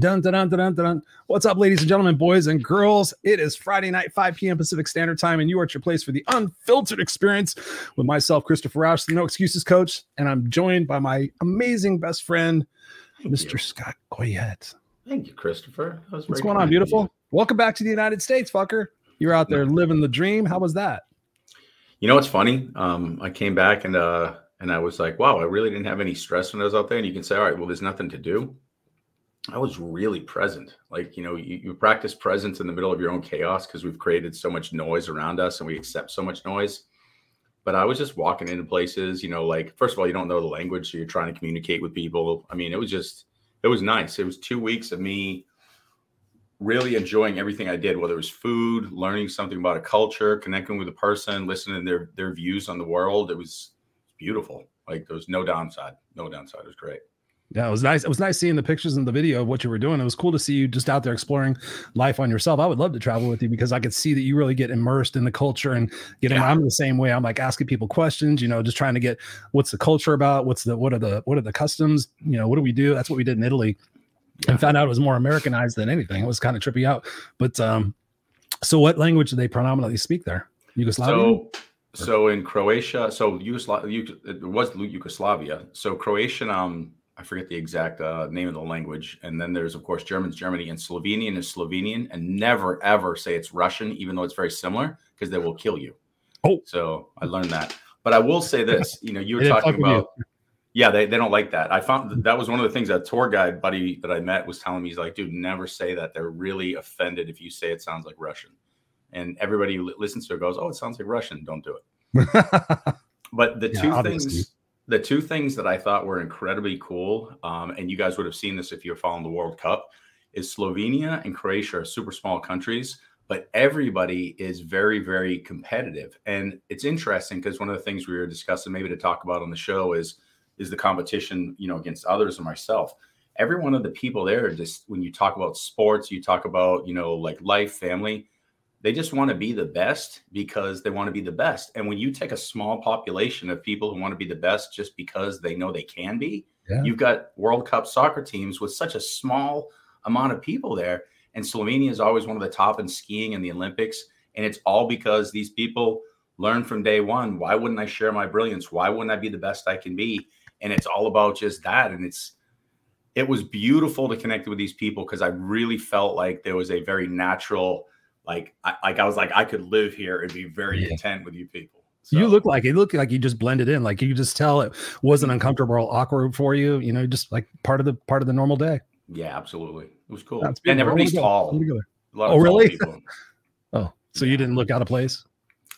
Dun, dun, dun, dun, dun, What's up, ladies and gentlemen, boys and girls? It is Friday night, 5 p.m. Pacific Standard Time, and you are at your place for the unfiltered experience with myself, Christopher Rausch, the No Excuses Coach, and I'm joined by my amazing best friend, Thank Mr. you. Scott Goyette. Thank you, Christopher. That was What's going on, beautiful? Welcome back to the United States, fucker. You're out there living the dream. How was that? You know what's funny? Um, I came back and uh, and I was like, wow, I really didn't have any stress when I was out there. And you can say, all right, well, there's nothing to do. I was really present. Like, you know, you, you practice presence in the middle of your own chaos because we've created so much noise around us and we accept so much noise. But I was just walking into places, you know, like, first of all, you don't know the language, so you're trying to communicate with people. I mean, it was just, it was nice. It was two weeks of me really enjoying everything I did, whether it was food, learning something about a culture, connecting with a person, listening to their their views on the world. It was beautiful. Like there was no downside. No downside. It was great. Yeah, it was nice. It was nice seeing the pictures and the video of what you were doing. It was cool to see you just out there exploring life on yourself. I would love to travel with you because I could see that you really get immersed in the culture and getting. Yeah. I'm the same way. I'm like asking people questions. You know, just trying to get what's the culture about. What's the what are the what are the customs? You know, what do we do? That's what we did in Italy, Yeah. and found out it was more Americanized than anything. It was kind of trippy out. But um, so what language do they predominantly speak there? Yugoslavian. So so in Croatia, so Yugoslavia, it was Yugoslavia. So Croatian, um, I forget the exact uh, name of the language. And then there's of course German's Germany and Slovenian is Slovenian. And never ever say it's Russian, even though it's very similar, because they will kill you. Oh. so I learned that. But I will say this, you know, you were talking fuck with you. about. Yeah, they, they don't like that. I found that, that was one of the things that tour guide buddy that I met was telling me. He's like, dude, never say that. They're really offended if you say it sounds like Russian. And everybody who li- listens to it goes, oh, it sounds like Russian. Don't do it. But the Yeah, two obviously. things, the two things that I thought were incredibly cool, um, and you guys would have seen this if you're following the World Cup, is Slovenia and Croatia are super small countries, but everybody is very, very competitive. And it's interesting because one of the things we were discussing, maybe to talk about on the show, is is the competition, you know, against others and myself. Every one of the people there, just when you talk about sports, you talk about, you know, like life, family, they just want to be the best because they want to be the best. And when you take a small population of people who want to be the best just because they know they can be, Yeah. you've got World Cup soccer teams with such a small amount of people there. And Slovenia is always one of the top in skiing in the Olympics. And it's all because these people learn from day one. Why wouldn't I share my brilliance? Why wouldn't I be the best I can be? And it's all about just that. And it's, it was beautiful to connect with these people because I really felt like there was a very natural, like, I, like I was like, I could live here and be very Yeah. content with you people. You look like it looked like you just blended in. Like you just tell it wasn't uncomfortable or awkward for you. You know, just like part of the part of the normal day. yeah, absolutely. It was cool. That's and beautiful. I wanna everybody's tall. wanna go there. A lot Oh, really? Oh, so you didn't look out of place?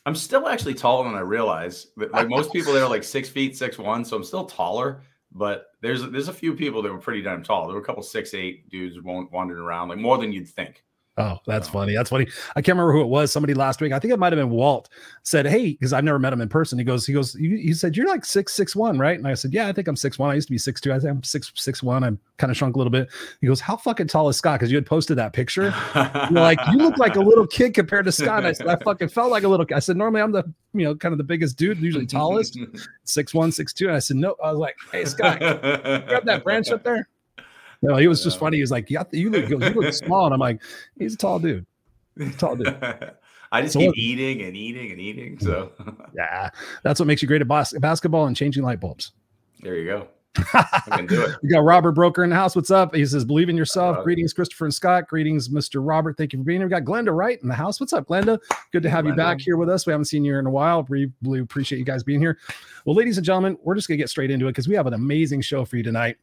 I'm still actually taller than I realize. Like most people, they're like six feet, six one. So I'm still taller. But there's there's a few people that were pretty damn tall. There were a couple six eight dudes wandering around, like more than you'd think. Oh, that's funny. That's funny. I can't remember who it was. Somebody last week, I think it might have been Walt, said, Hey, because I've never met him in person. He goes, he goes, he said, You're like six, six one, right? And I said, Yeah, I think I'm six one. I used to be six two. I think I'm six, six one. I'm kind of shrunk a little bit. He goes, How fucking tall is Scott? Because you had posted that picture. You're like, you look like a little kid compared to Scott. And I said, I fucking felt like a little Kid. I said, normally I'm the you know, kind of the biggest dude, usually tallest, six one, six two. And I said, No, I was like, Hey Scott, grab that branch up there. No, he was just funny. He was like, Yeah, you look, you look small. And I'm like, he's a tall dude. He's a tall dude. I just So keep eating and eating and eating. So Yeah, that's what makes you great at bas- basketball and changing light bulbs. there you go. I can do it. We got Robert Broker in the house. What's up? He says, "Believe in yourself." Robert. Greetings, Christopher and Scott. Greetings, Mr. Robert. Thank you for being here. We got Glenda Wright in the house. What's up, Glenda? Good to have you back here with us. We haven't seen you in a while. We really appreciate you guys being here. Well, ladies and gentlemen, we're just gonna get straight into it because we have an amazing show for you tonight.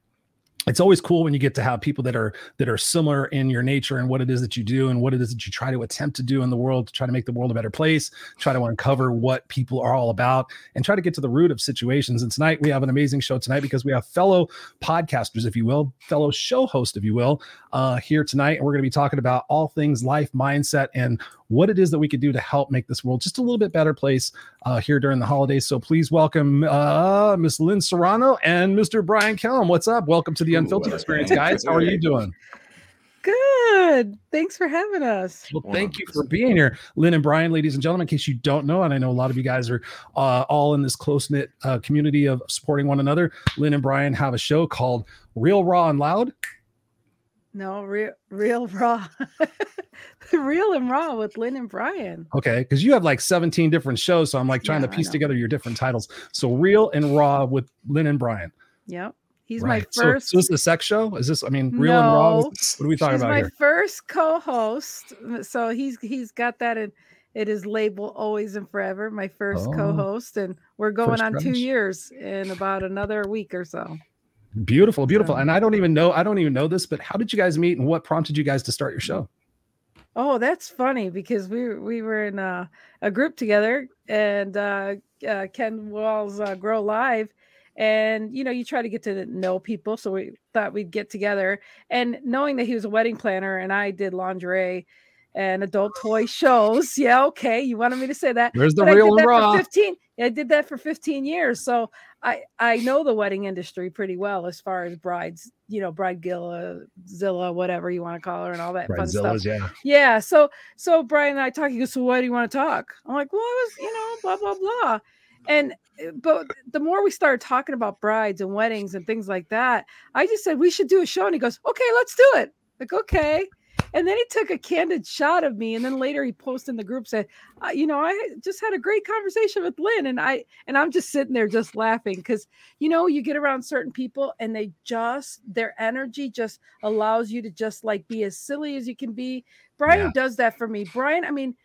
It's always cool when you get to have people that are that are similar in your nature and what it is that you do and what it is that you try to attempt to do in the world to try to make the world a better place, try to uncover what people are all about, and try to get to the root of situations. And tonight we have an amazing show tonight because we have fellow podcasters, if you will, fellow show host, if you will, uh, here tonight. And we're going to be talking about all things life, mindset, and what it is that we could do to help make this world just a little bit better place uh, here during the holidays. So please welcome uh, Miss Lynn Serrano and Mr. Brian Kelm. What's up? Welcome to the Unfiltered uh, Experience, guys. How are you doing? Good. Thanks for having us. Well, thank you for being here, Lynn and Brian, ladies and gentlemen. In case you don't know, and I know a lot of you guys are uh, all in this close knit uh, community of supporting one another. Lynn and Brian have a show called Real Raw and Loud. No, real, real raw, real and raw with Lynn and Brian. Okay, because you have like 17 different shows, so I'm like trying Yeah, to piece together your different titles. So real and raw with Lynn and Brian. Yep, he's Right. my first. So, is this a sex show? Is this? I mean, real and raw. What are we talking he's about my here? first co-host, so he's he's got that in. It is labeled always and forever. My first Oh. co-host, and we're going on two years in about another week or so. Beautiful, beautiful. And I don't even know. I don't even know this, but how did you guys meet, and what prompted you guys to start your show? Oh, that's funny because we were- we were in a, a group together and uh, uh, Ken Wall's uh, Grow Live, and you know you try to get to know people, so we thought we'd get together. And knowing that he was a wedding planner and I did lingerie and adult toy shows, yeah, okay, you wanted me to say that. There's the but I real did that raw. for 15. I did that for 15 years, so I I know the wedding industry pretty well as far as brides, you know, bride Gilla, Zilla, whatever you want to call her, and all that fun stuff. Yeah. Yeah. So so Brian and I talk. He goes, So why do you want to talk? I'm like, Well, I was, you know, blah, blah, blah. And uh, but the more we started talking about brides and weddings and things like that, I just said we should do a show. And he goes, Okay, let's do it. Like, okay. And then he took a candid shot of me. And then later he posted in the group said, uh, you know, I just had a great conversation with Lynn. And I and I'm just sitting there just laughing because you know, you get around certain people and they just their energy just allows you to just like be as silly as you can be. Brian Yeah. does that for me. Brian, I mean,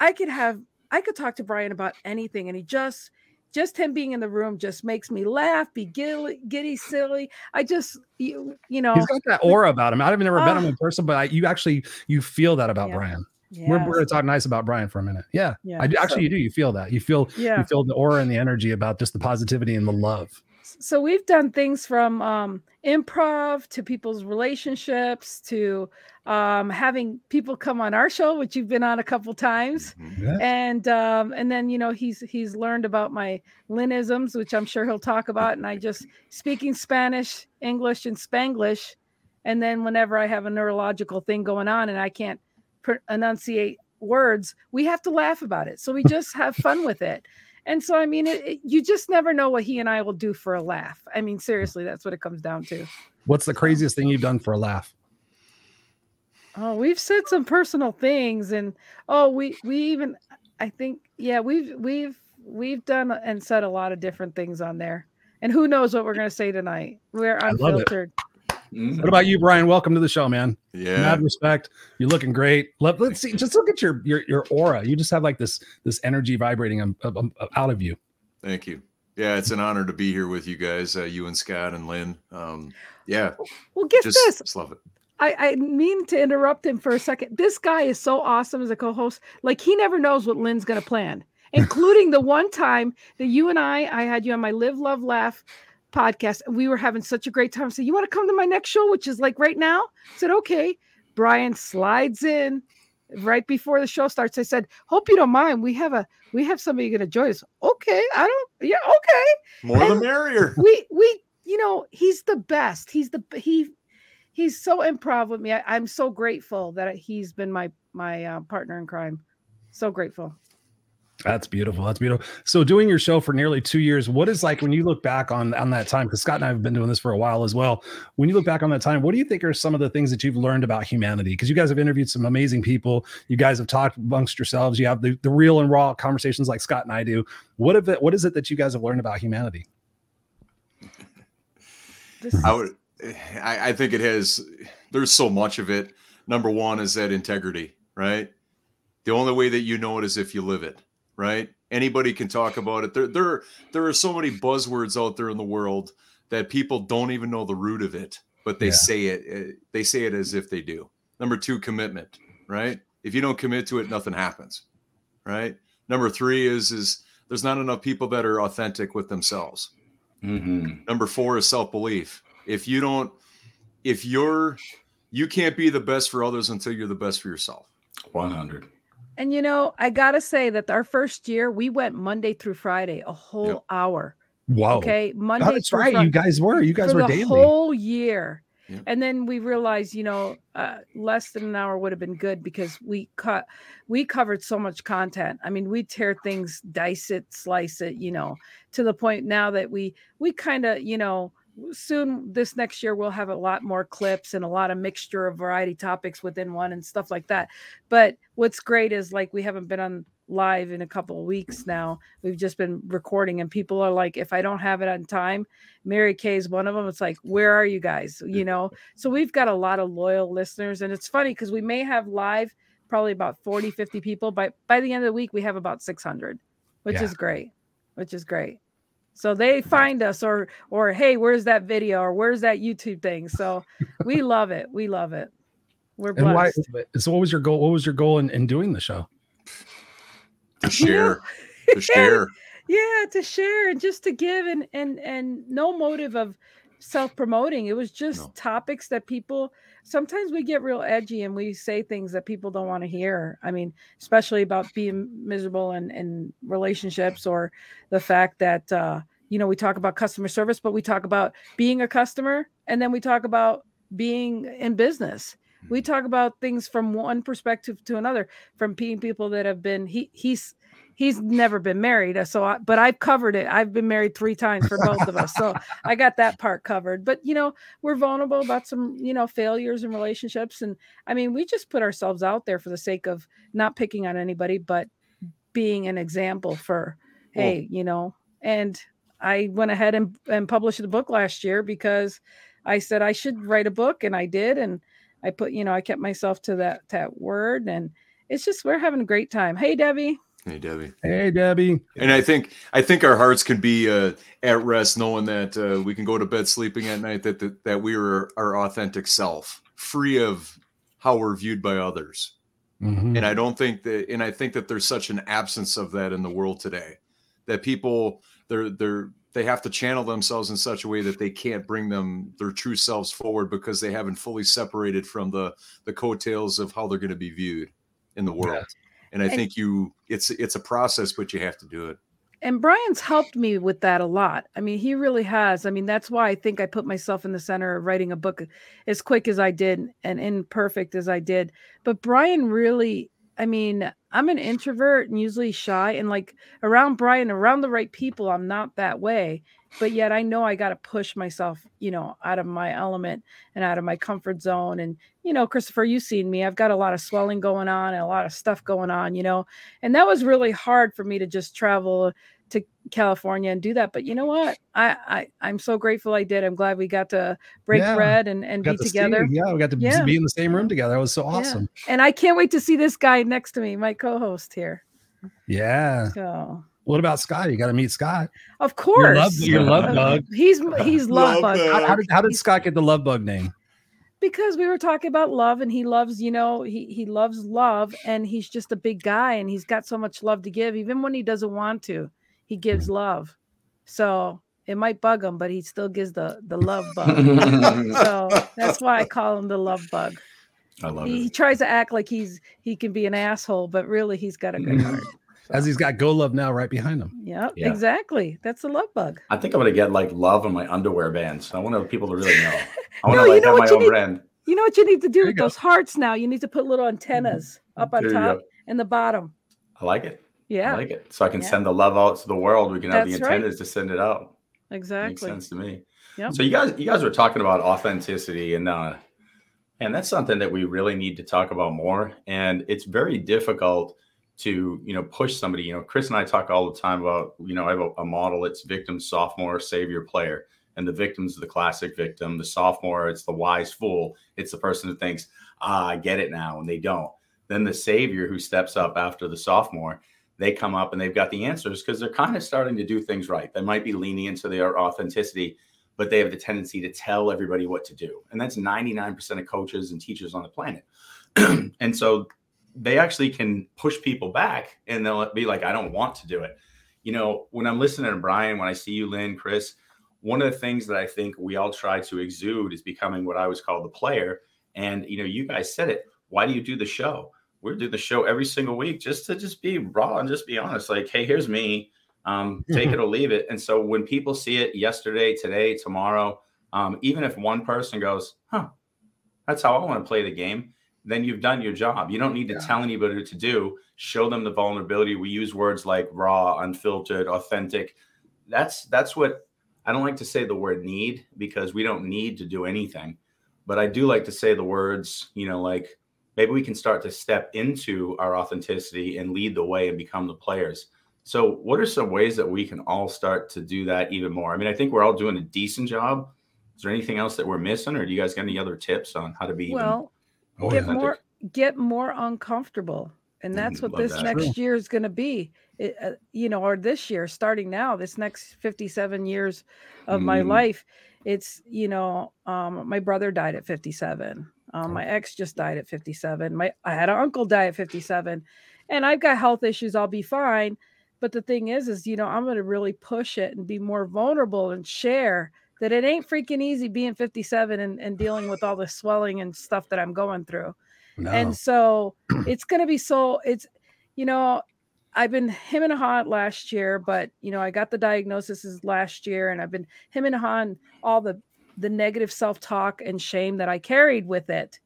I could have I could talk to Brian about anything and he just just him being in the room just makes me laugh, be giddy, giddy silly. I just you, you know, He's got that aura about him. I've never met him Ah. in person, but I, you actually you feel that about Yeah. Brian. We're, we're gonna talk nice about Brian for a minute. Yeah, yeah. I do, So- actually you do. You feel that. You feel yeah. you feel the aura and the energy about just the positivity and the love. So we've done things from um, improv to people's relationships to um, having people come on our show, which you've been on a couple times, Mhm. Yeah. and um, and then you know he's he's learned about my Lynnisms, which I'm sure he'll talk about, and I just speaking Spanish, English, and Spanglish, and then whenever I have a neurological thing going on and I can't pr- enunciate words, we have to laugh about it. So we just have fun with it. And so, I mean, it, it- you just never know what he and I will do for a laugh. I mean, seriously, that's what it comes down to. What's the craziest thing you've done for a laugh? Oh, we've said some personal things, and oh, we we even, I think, yeah, we've we've we've done and said a lot of different things on there. And who knows what we're gonna say tonight? We're I love it. unfiltered. Mm. What about you, Brian? Welcome to the show, man. Yeah. Mad respect. You're looking great. Let, let's see. Just look at your your your aura. You just have like this this energy vibrating um, um, out of you. Thank you. Yeah, it's an honor to be here with you guys, uh, you and Scott and Lynn. Um, yeah, Well, get just, this. just love it. I, I mean to interrupt him for a second. This guy is so awesome as a co-host. Like he never knows what Lynn's gonna plan, including the one time that you and I, I had you on my Live, Love, Laugh podcast, and we were having such a great time. I said, You want to come to my next show, which is like right now? I said, Okay. Brian slides in right before the show starts. I said, Hope you don't mind. We have a we have somebody gonna join us. Okay. I don't yeah, okay More the merrier. we we you know he's the best he's the he he's so improv with me I, i'm so grateful that he's been my my uh, partner in crime so grateful That's beautiful. That's beautiful. So doing your show for nearly two years, what is like when you look back on on that time? Because Scott and I have been doing this for a while as well. When you look back on that time, what do you think are some of the things that you've learned about humanity? Because you guys have interviewed some amazing people. You guys have talked amongst yourselves. You have the, the real and raw conversations like Scott and I do. What of it? What is it that you guys have learned about humanity? I would. I, I think it has. There's so much of it. Number one is that integrity, right? The only way that you know it is if you live it, right? Anybody can talk about it. There, there, there are so many buzzwords out there in the world that people don't even know the root of it, but they Yeah. say it. eh, They say it as if they do. Number two, commitment, right? If you don't commit to it, nothing happens, right? Number three is is there's not enough people that are authentic with themselves. Mhm. Number four is self belief. If you don't, if you're, you can't be the best for others until you're the best for yourself. 100. And you know i gotta say that our first year we went monday through friday a whole Yep. hour Wow. okay monday Oh, that's through right. Fri- You guys were. You guys were the daily. whole year. And then we realized, you know, uh, less than an hour would have been good because we cut, we covered so much content. I mean, we tear things, dice it, slice it, you know, to the point now that we we kind of, you know, soon this next year we'll have a lot more clips and a lot of mixture of variety topics within one and stuff like that. But what's great is like we haven't been on live in a couple of weeks now. We've just been recording, and people are like, if I don't have it on time, Mary Kay is one of them. It's like, where are you guys? You know, so we've got a lot of loyal listeners, and it's funny because we may have live probably about 40, 50 people, but by the end of the week, we have about 600, which Yeah. is great, which is great. So they find us or or hey, where's that video or where's that YouTube thing? So we love it. We love it. We're And why? blessed. So, what was your goal? What was your goal in, in doing the show? To share, to share. yeah to share and just to give and and and no motive of self-promoting it was just No. topics that people sometimes we get real edgy and we say things that people don't want to hear. I mean especially about being miserable in in relationships or the fact that uh you know we talk about customer service but we talk about being a customer and then we talk about being in business. We talk about things from one perspective to another from being people that have been he he's he's never been married uh, so I, but i've covered it. I've been married three times for both of us so i got that part covered. But you know we're vulnerable about some you know failures in relationships and i mean we just put ourselves out there for the sake of not picking on anybody but being an example for Well- hey you know and i went ahead and, and published the book last year because i said i should write a book and i did and i put you know i kept myself to that that word and it's just we're having a great time. Hey debbie Hey, Debbie. Hey, Debbie. And I think I think our hearts can be uh, at rest knowing that uh, we can go to bed sleeping at night that that, that we are our authentic self, free of how we're viewed by others. Mhm. And I don't think that and I think that there's such an absence of that in the world today that people they're they're they have to channel themselves in such a way that they can't bring them their true selves forward because they haven't fully separated from the the coattails of how they're going to be viewed in the world. And I And- think you it's it's a process but you have to do it. and Brian's helped me with that a lot. I mean, he really has. I mean, that's why I think I put myself in the center of writing a book as quick as I did and imperfect as I did. But Brian really, I mean, I'm an introvert and usually shy, and like around Brian, around the right people, I'm not that way. But yet I know I got to push myself, you know, out of my element and out of my comfort zone. And, you know, Christopher, you've seen me. I've got a lot of swelling going on and a lot of stuff going on, you know, and that was really hard for me to just travel to California and do that. But you know what? I, I I'm so grateful I did. I'm glad we got to break Yeah. bread and, and be to together. you. Yeah, we got to Yeah. be in the same room together. That was so awesome. And I can't wait to see this guy next to me, my co-host here. Yeah. So What about Scott? You got to meet Scott. of course, love- your love bug. He's he's love, Love bug. bug. How, how did how did Scott get the love bug name? because we were talking about love and he loves you know he he loves love and he's just a big guy and he's got so much love to give even when he doesn't want to he gives love so it might bug him but he still gives the the love bug so that's why i call him the love bug I love he, he tries to act like he's he can be an asshole but really he's got a good heart As he's got Go Love now right behind him. yeah, Yeah. exactly that's a love bug I think I'm gonna get like love on my underwear bands. I want other people to really know. I want No, to you know have what my you own need? brand. you know what you need to do There with those hearts now you need to put little antennas up on There top and the bottom I like it. yeah I like it. So I can Yeah. send the love out to the world. We can have the That's right. antennas to send it out. Exactly. Makes exactly sense to me. Yep. So you guys, you guys were talking about authenticity, and uh, and that's something that we really need to talk about more. And it's very difficult to you know push somebody. You know, Chris and I talk all the time about you know I have a, a model. It's victim, sophomore, savior, player, and the victim's the classic victim. The sophomore, it's the wise fool. It's the person who thinks, ah, I get it now, and they don't. Then the savior who steps up after the sophomore they come up and they've got the answers because they're kind of starting to do things right. They might be leaning into their authenticity, but they have the tendency to tell everybody what to do. And that's 99% of coaches and teachers on the planet. and so they actually can push people back and they'll be like, I don't want to do it. You know, when I'm listening to Brian, when I see you, Lynn, Chris, one of the things that I think we all try to exude is becoming what I was called the player. And, you know, you guys said it. Why do you do the show? we do the show every single week just to just be raw and just be honest. Like, hey, here's me. Um, take it or leave it. And so when people see it yesterday, today, tomorrow, um, even if one person goes, huh, that's how I want to play the game, then you've done your job. You don't need to Yeah. tell anybody what to do. Show them the vulnerability. We use words like raw, unfiltered, authentic. That's that's what I don't like to say the word need because we don't need to do anything, but I do like to say the words, you know, like maybe we can start to step into our authenticity and lead the way and become the players. So, what are some ways that we can all start to do that even more? I mean, I think we're all doing a decent job. Is there anything else that we're missing, or do you guys got any other tips on how to be well, even get authentic? more get more uncomfortable, and that's Mm, what love this that. next True. year is going to be. It, uh, you know, or this year, starting now, this next fifty-seven years of my Mm. life, it's you know, um, my brother died at fifty-seven. Um, my ex just died at fifty-seven. My I had an uncle die at fifty-seven, and I've got health issues. I'll be fine. But the thing is, is you know, I'm going to really push it and be more vulnerable and share that it ain't freaking easy being 57 and, and dealing with all the swelling and stuff that I'm going through. No. And so it's going to be so, it's, you know, I've been him and hot last year, but you know, I got the diagnosis last year and I've been him and on all the, the negative self-talk and shame that I carried with it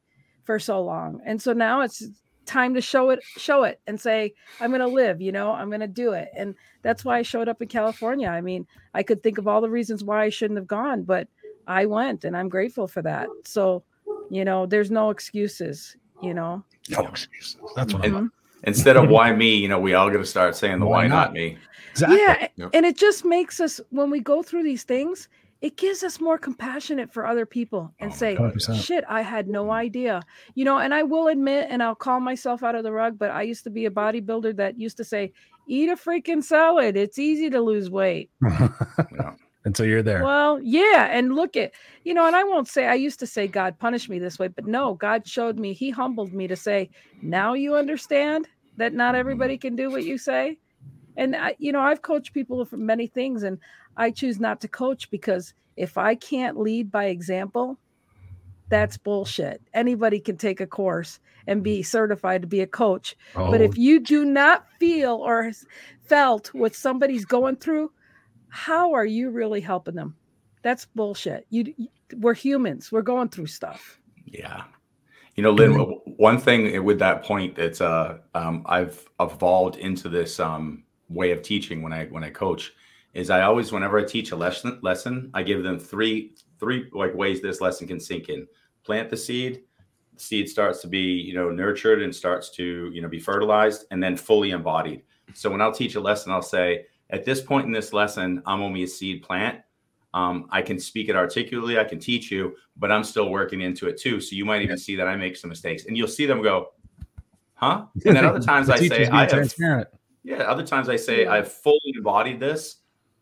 for so long. And so now it's time to show it, show it and say, I'm going to live, you know, I'm going to do it. And that's why I showed up in California. I mean, I could think of all the reasons why I shouldn't have gone, but I went and I'm grateful for that. So, you know, there's no excuses, you know. no excuses. That's what And- I'm. Instead of why me, you know, we all got to start saying the Why why, not? not me. Exactly. Yeah. Yep. And it just makes us, when we go through these things, it gives us more compassionate for other people and Oh say, 100%. shit, I had no mm. idea. You know, and I will admit, and I'll call myself out of the rug, but I used to be a bodybuilder that used to say, eat a freaking salad. It's easy to lose weight. Yeah. Until you're there. Well, yeah, and look at you know, and I won't say I used to say God punished me this way, but no, God showed me, He humbled me to say, now you understand that not everybody mm. can do what you say. And I, you know, I've coached people for many things, and I choose not to coach because if I can't lead by example, that's bullshit. Anybody can take a course and be certified to be a coach, but Oh, if you do not feel or felt what somebody's going through, how are you really helping them? That's bullshit. You, we're humans. We're going through stuff. Yeah. You know, Lynn, one thing with that point that's uh um I've evolved into this um way of teaching when I when I coach is I always whenever I teach a lesson lesson, I give them three three like ways this lesson can sink in. Plant the seed, the seed starts to be, you know, nurtured and starts to, you know, be fertilized and then fully embodied. So when I'll teach a lesson, I'll say, at this point in this lesson, I'm only a seed plant. Um, I can speak it articulately, I can teach you, but I'm still working into it too. So you might even see that I make some mistakes, and you'll see them go, "Huh?" And then other times The I say, "I have transparent. Yeah." Other times I say, Yeah. "I've fully embodied this."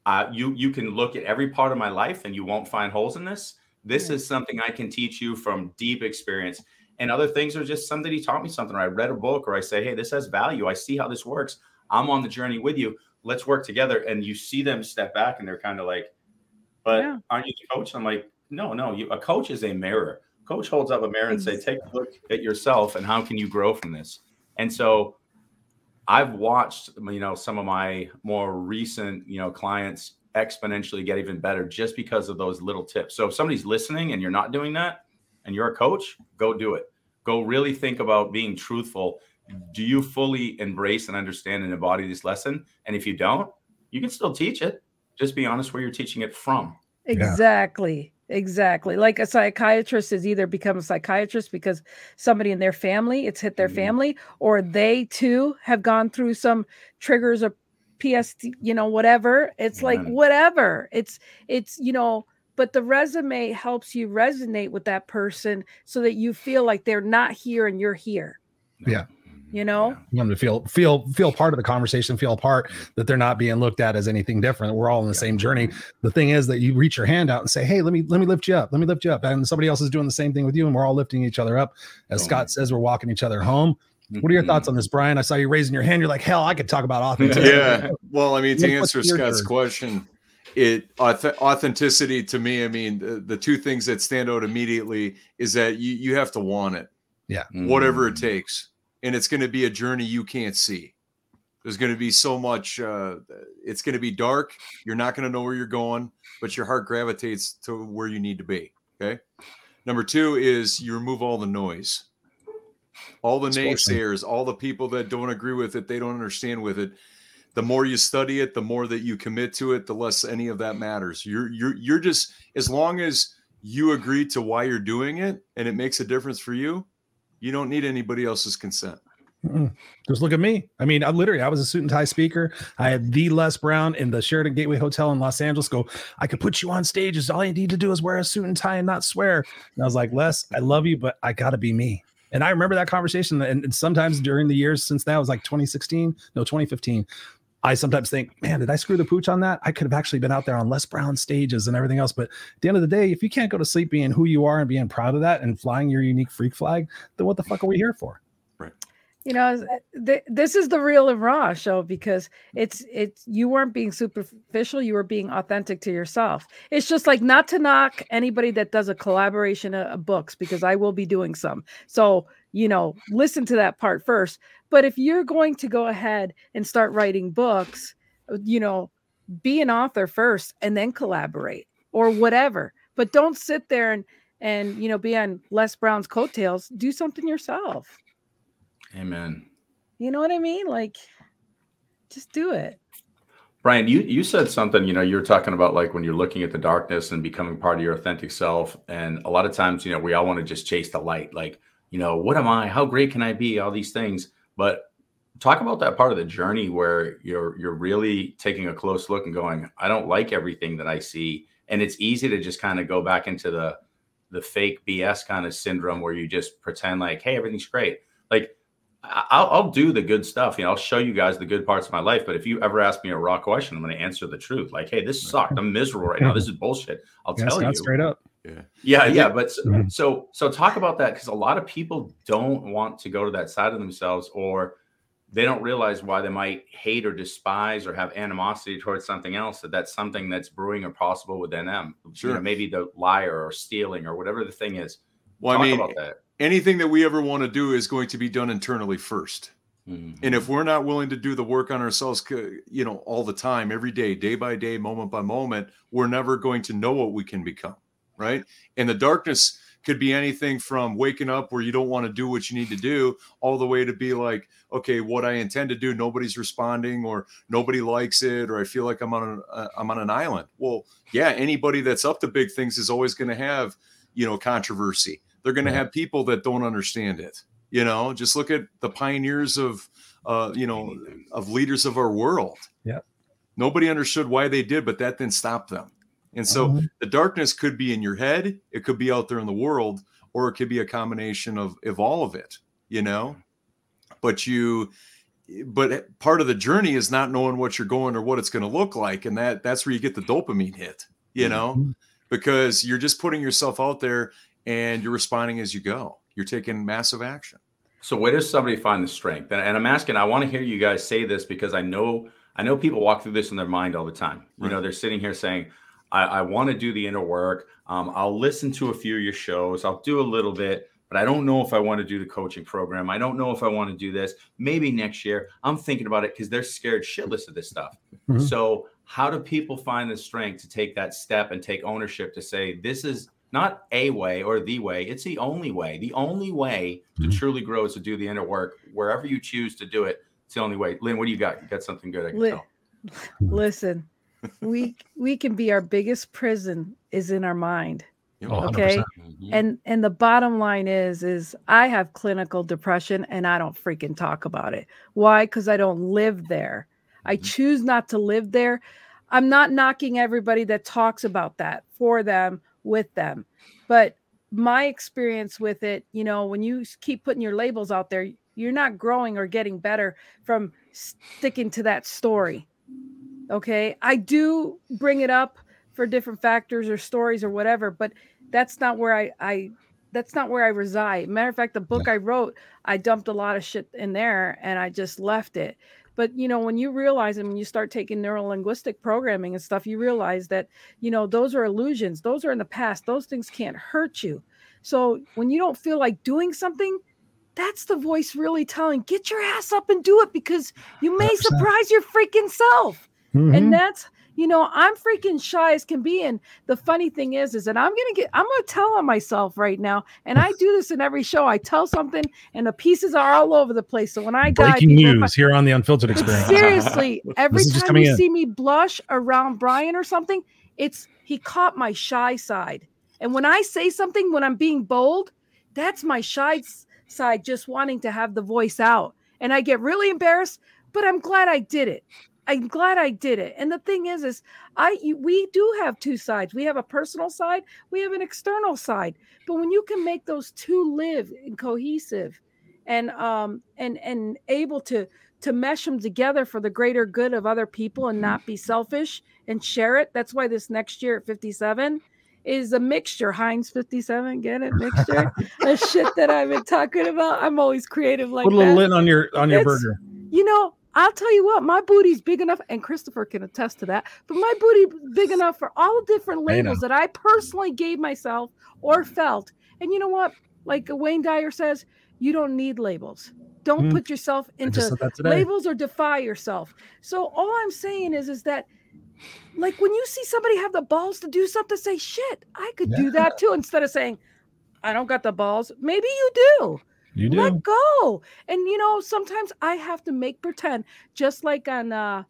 Uh, you you can look at every part of my life, and you won't find holes in this. This Yeah. is something I can teach you from deep experience. And other things are just something he taught me something, or I read a book, or I say, "Hey, this has value. I see how this works. I'm on the journey with you. Let's work together." And you see them step back, and they're kind of like, "But Yeah. aren't you the coach?" I'm like, "No, no. You, a coach is a mirror. Coach holds up a mirror and say, take a look at yourself and how can you grow from this." And so, I've watched, you know, some of my more recent, you know, clients exponentially get even better just because of those little tips. So if somebody's listening and you're not doing that, and you're a coach, go do it. Go really think about being truthful. Do you fully embrace and understand and embody this lesson? And if you don't, you can still teach it. Just be honest where you're teaching it from. Exactly. Exactly. Like a psychiatrist has either become a psychiatrist because somebody in their family, it's hit their Mhm. family, or they too have gone through some triggers or PST, you know, whatever. It's like whatever. It's it's you know, but the resume helps you resonate with that person so that you feel like they're not here and you're here. Yeah. You know? You want them to feel feel feel part of the conversation, feel a part that they're not being looked at as anything different. We're all in the Yeah. same journey. The thing is that you reach your hand out and say, "Hey, let me let me lift you up. Let me lift you up." And somebody else is doing the same thing with you, and we're all lifting each other up. As Boom. Scott says, we're walking each other home. What are your thoughts on this, Brian? I saw you raising your hand. You're like, "Hell, I could talk about authenticity." yeah. Well, I mean, to answer Scott's third? question, it authenticity to me. I mean, the, the two things that stand out immediately is that you you have to want it, Yeah. whatever it Mm. takes, and it's going to be a journey you can't see. There's going to be so much. Uh, it's going to be dark. You're not going to know where you're going, but your heart gravitates to where you need to be. Okay. Number two is you remove all the noise, all the naysayers, all the people that don't agree with it, they don't understand with it. the more you study it, the more that you commit to it, the less any of that matters. You're you're you're just as long as you agree to why you're doing it and it makes a difference for you, you don't need anybody else's consent. Just look at me. I mean, I literally, I was a suit and tie speaker. I had the Les Brown in the Sheraton Gateway Hotel in Los Angeles. Go, I could put you on stage. Is all you need to do is wear a suit and tie and not swear. And I was like, Les, I love you, but I got to be me. And I remember that conversation. And, and sometimes during the years since that was like 2016, no, 2015. I sometimes think, man, did I screw the pooch on that? I could have actually been out there on Les Brown stages and everything else. But at the end of the day, if you can't go to sleep being who you are and being proud of that and flying your unique freak flag, then what the fuck are we here for? Right. You know uh, th- this is the real and raw show because it's it's you weren't being superficial you were being authentic to yourself it's just like not to knock anybody that does a collaboration of, of books because i will be doing some so you know listen to that part first but if you're going to go ahead and start writing books uh, you know be an author first and then collaborate or whatever but don't sit there and and you know be on les brown's coattails do something yourself Amen. You know what I mean? Like, just do it. Brian, you you said something. You know, you were talking about like when you're looking at the darkness and becoming part of your authentic self. And a lot of times, you know, we all want to just chase the light. Like, you know, what am I? How great can I be? All these things. But talk about that part of the journey where you're you're really taking a close look and going, I don't like everything that I see. And it's easy to just kind of go back into the the fake BS kind of syndrome where you just pretend like, hey, everything's great. Like I'll, I'll, do the good stuff. You know, I'll show you guys the good parts of my life. But if you ever ask me a raw question, I'm going to answer the truth. Like, hey, this sucked. I'm miserable right now. This is bullshit. I'll yeah, tell you straight up. Yeah, yeah, yeah. But so, mm-hmm. so, so talk about that because a lot of people don't want to go to that side of themselves, or they don't realize why they might hate or despise or have animosity towards something else. That that's something that's brewing or possible within them. Sure, you know, maybe the liar or stealing or whatever the thing is. Well, talk I mean, anything that we ever want to do is going to be done internally 1st mm-hmm. And if we're not willing to do the work on ourselves, you know, all the time, every day, day by day, moment by moment, we're never going to know what we can become. Right. And the darkness could be anything from waking up where you don't want to do what you need to do all the way to be like okay what i intend to do nobody's responding or nobody likes it or i feel like i'm on an uh, i'm on an island well yeah anybody that's up to big things is always going to have you know controversy they're going to have people that don't understand it. You know, just look at the pioneers of, uh, you know, of leaders of our world. Yeah. Nobody understood why they did, but that didn't stop them. And so mm-hmm. the darkness could be in your head, it could be out there in the world, or it could be a combination of, of all of it, you know? But you, but part of the journey is not knowing what you're going or what it's going to look like. And that that's where you get the dopamine hit, you know, mm-hmm. because you're just putting yourself out there and you're responding as you go. You're taking massive action. So where does somebody find the strength? And, and I'm asking, I want to hear you guys say this because I know I know people walk through this in their mind all the time. You right. know, they're sitting here saying, I, I want to do the inner work. Um, I'll listen to a few of your shows. I'll do a little bit, but I don't know if I want to do the coaching program. I don't know if I want to do this. Maybe next year. I'm thinking about it because they're scared shitless of this stuff. Mm-hmm. So how do people find the strength to take that step and take ownership to say, this is not a way or the way. It's the only way. The only way mm-hmm. to truly grow is to do the inner work. Wherever you choose to do it, it's the only way. Lynn, what do you got? You got something good? I can Li- tell. Listen, we we can be our biggest prison is in our mind. Oh, okay. Mm-hmm. And and the bottom line is is I have clinical depression and I don't freaking talk about it. Why? Because I don't live there. I mm-hmm. choose not to live there. I'm not knocking everybody that talks about that for them with them. But my experience with it, you know, when you keep putting your labels out there, you're not growing or getting better from sticking to that story. Okay. I do bring it up for different factors or stories or whatever, but that's not where I, I that's not where I reside. Matter of fact, the book yeah. I wrote, I dumped a lot of shit in there and I just left it. But you know, when you realize and when you start taking neuro linguistic programming and stuff, you realize that you know those are illusions. Those are in the past. Those things can't hurt you. So when you don't feel like doing something, that's the voice really telling, get your ass up and do it because you may 100%. surprise your freaking self. Mm-hmm. And that's You know, I'm freaking shy as can be. And the funny thing is, is that I'm gonna get I'm gonna tell on myself right now. And I do this in every show. I tell something and the pieces are all over the place. So when I die, Breaking news here on the Unfiltered Experience. seriously, every time you in. see me blush around Brian or something, it's he caught my shy side. And when I say something, when I'm being bold, that's my shy side just wanting to have the voice out. And I get really embarrassed, but I'm glad I did it. I'm glad I did it. And the thing is, is I you, we do have two sides. We have a personal side, we have an external side. But when you can make those two live and cohesive, and um and and able to to mesh them together for the greater good of other people and not be selfish and share it. That's why this next year at 57 is a mixture. Heinz 57, get it? Mixture. a shit that I've been talking about. I'm always creative like Put a little that lint on your on your It's- burger. you know, I'll tell you what, my booty's big enough, and Christopher can attest to that. But my booty big enough for all the different I labels that I personally gave myself or felt. And you know what? Like Wayne Dyer says, you don't need labels. Don't Mm. put yourself into just said that today. labels or defy yourself. So all I'm saying is, is that like when you see somebody have the balls to do something, say, shit, I could do that too, instead of saying, I don't got the balls. Maybe you do You do. let go. And you know sometimes i have to make pretend just like on uh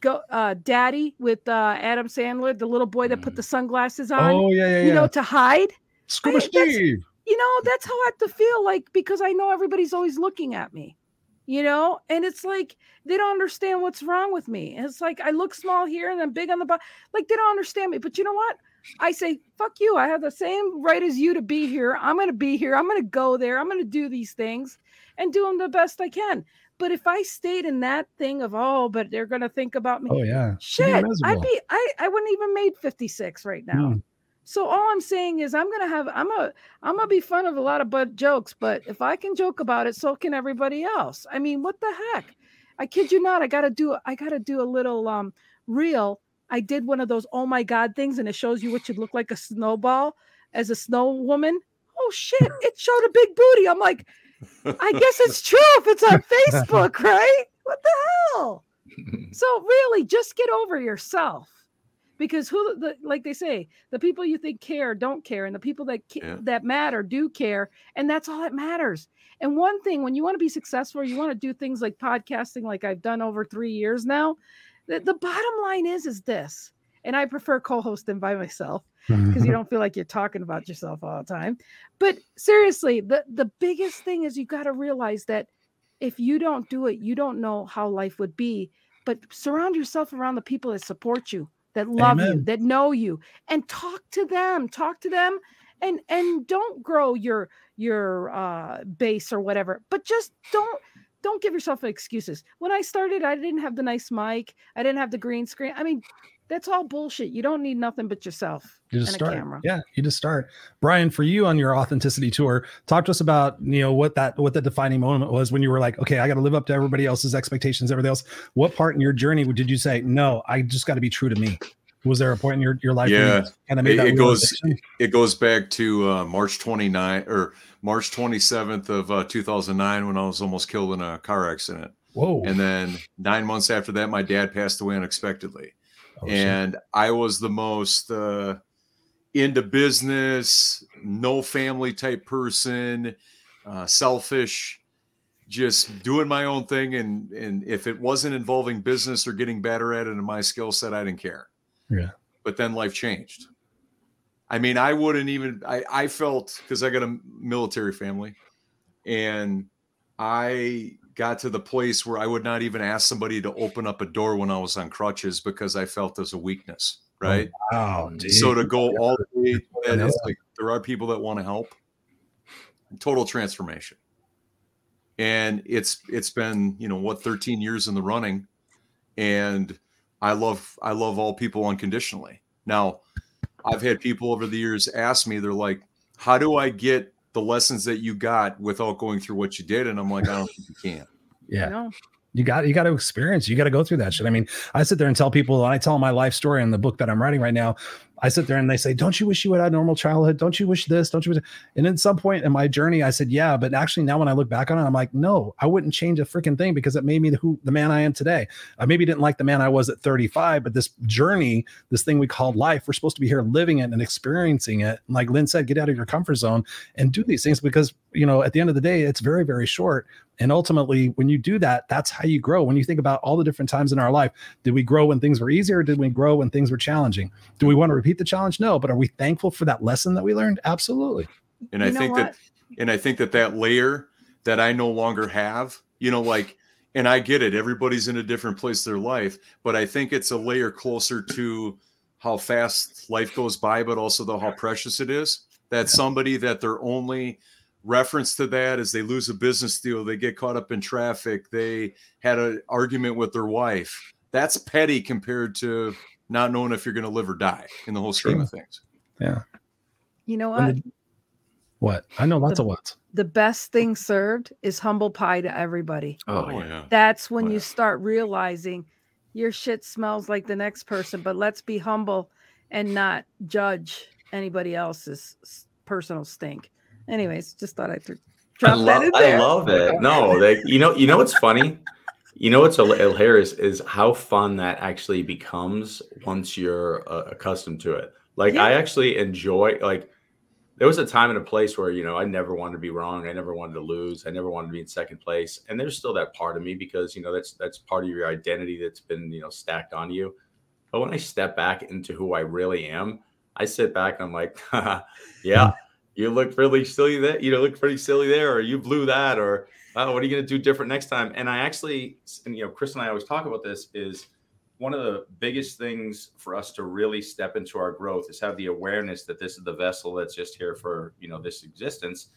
go uh daddy with uh adam sandler the little boy that put the sunglasses on oh yeah, yeah, you yeah. know to hide. Scuba I- Steve. you know that's how i have to feel like because i know everybody's always looking at me you know? And it's like they don't understand what's wrong with me. And it's like i look small here and i'm big on the butt like they don't understand me. But you know what i say fuck you i have the same right as you to be here i'm going to be here i'm going to go there i'm going to do these things and do them the best i can but if i stayed in that thing of oh but they're going to think about me Oh yeah. You'd be shit i'd be i i wouldn't even made 56 right now Hmm. so all I'm saying is I'm gonna have I'm a I'm gonna be fun of a lot of butt jokes, but if I can joke about it, so can everybody else. I mean, what the heck? I kid you not. I gotta do I gotta do a little um reel. I did one of those oh my god things, and it shows you what you look like a snowball as a snow woman. Oh shit! It showed a big booty. I'm like, I guess it's true if it's on Facebook, right? What the hell? So really, just get over yourself, because who the like they say, the people you think care don't care, and the people that ca- Yeah. that matter do care, and that's all that matters. And one thing, when you want to be successful, you want to do things like podcasting, like I've done over three years now. The, the bottom line is, is this, and I prefer co-hosting by myself because you don't feel like you're talking about yourself all the time. But seriously, the the biggest thing is you got to realize that if you don't do it, you don't know how life would be. But surround yourself around the people that support you, that love you, that know you, and talk to them. Talk to them, and and don't grow your your uh, base or whatever. But just don't don't give yourself excuses. When I started, I didn't have the nice mic. I didn't have the green screen. I mean, that's all bullshit. You don't need nothing but yourself You just and start. a camera. Yeah, you just start. Brian, for you on your authenticity tour, talk to us about you know what that what the defining moment was when you were like, okay, I got to live up to everybody else's expectations, everything else. What part in your journey did you say, no, I just got to be true to me? Was there a point in your, your life Yeah, you kind of made it- that it goes- it goes back to uh, March 29 or March 27th of uh, 2009 when I was almost killed in a car accident. Whoa. And then nine months after that, my dad passed away unexpectedly. Oh, shit. and I was the most uh, into business, no family type person, uh, selfish, just doing my own thing. And and if it wasn't involving business or getting better at it in my skill set, I didn't care. Yeah. But then life changed. I mean, I wouldn't even. I I felt because I got a military family, and I got to the place where I would not even ask somebody to open up a door when I was on crutches because I felt as a weakness, oh, right? wow. dude. so to go all the way, to that, Yeah. it's like there are people that want to help. Total transformation, and it's it's been you know what 13 years in the running, and I love I love all people unconditionally. Now, I've had people over the years ask me, they're like, "How do I get the lessons that you got without going through what you did?" And I'm like, "I don't think you can." yeah. You you got you got to experience you got to go through that shit i mean i sit there and tell people and i tell my life story in the book that i'm writing right now I sit there and they say, Don't you wish you had a normal childhood? Don't you wish this? Don't you wish? And at some point in my journey, I said, Yeah, but actually now when I look back on it, I'm like, No, I wouldn't change a freaking thing because it made me the who the man I am today. I maybe didn't like the man I was at 35, but this journey, this thing we called life, we're supposed to be here living it and experiencing it. Like Lynn said, get out of your comfort zone and do these things because you know, at the end of the day, it's very, very short. And ultimately, when you do that, that's how you grow. When you think about all the different times in our life, did we grow when things were easier? did we grow when things were challenging? Do we want to repeat the challenge? No. But are we thankful for that lesson that we learned? Absolutely. And I think that, and I think that that layer that I no longer have, you know, like, and I get it, everybody's in a different place in their life, but I think it's a layer closer to how fast life goes by, but also the how precious it is. That somebody that they're only reference to that is they lose a business deal, they get caught up in traffic, they had an argument with their wife. That's petty compared to not knowing if you're going to live or die in the whole scheme of things. Yeah. You know what? The, what? I know lots the, of what's. The best thing served is humble pie to everybody. Oh, oh yeah. That's when oh, you start realizing your shit smells like the next person, but let's be humble and not judge anybody else's personal stink. Anyways, just thought I'd th- drop I love, that in there. I love it. No, they, you know, you know what's funny? You know what's hilarious is how fun that actually becomes once you're uh, accustomed to it. Like yeah. I actually enjoy like there was a time and a place where you know I never wanted to be wrong. I never wanted to lose. I never wanted to be in second place. And there's still that part of me because you know that's that's part of your identity that's been you know stacked on you. But when I step back into who I really am, I sit back and I'm like, yeah, you look really silly there. You know, look pretty silly there, or you blew that, or oh, what are you going to do different next time? And I actually, and you know, Chris and I always talk about this is one of the biggest things for us to really step into our growth is have the awareness that this is the vessel that's just here for you know this existence,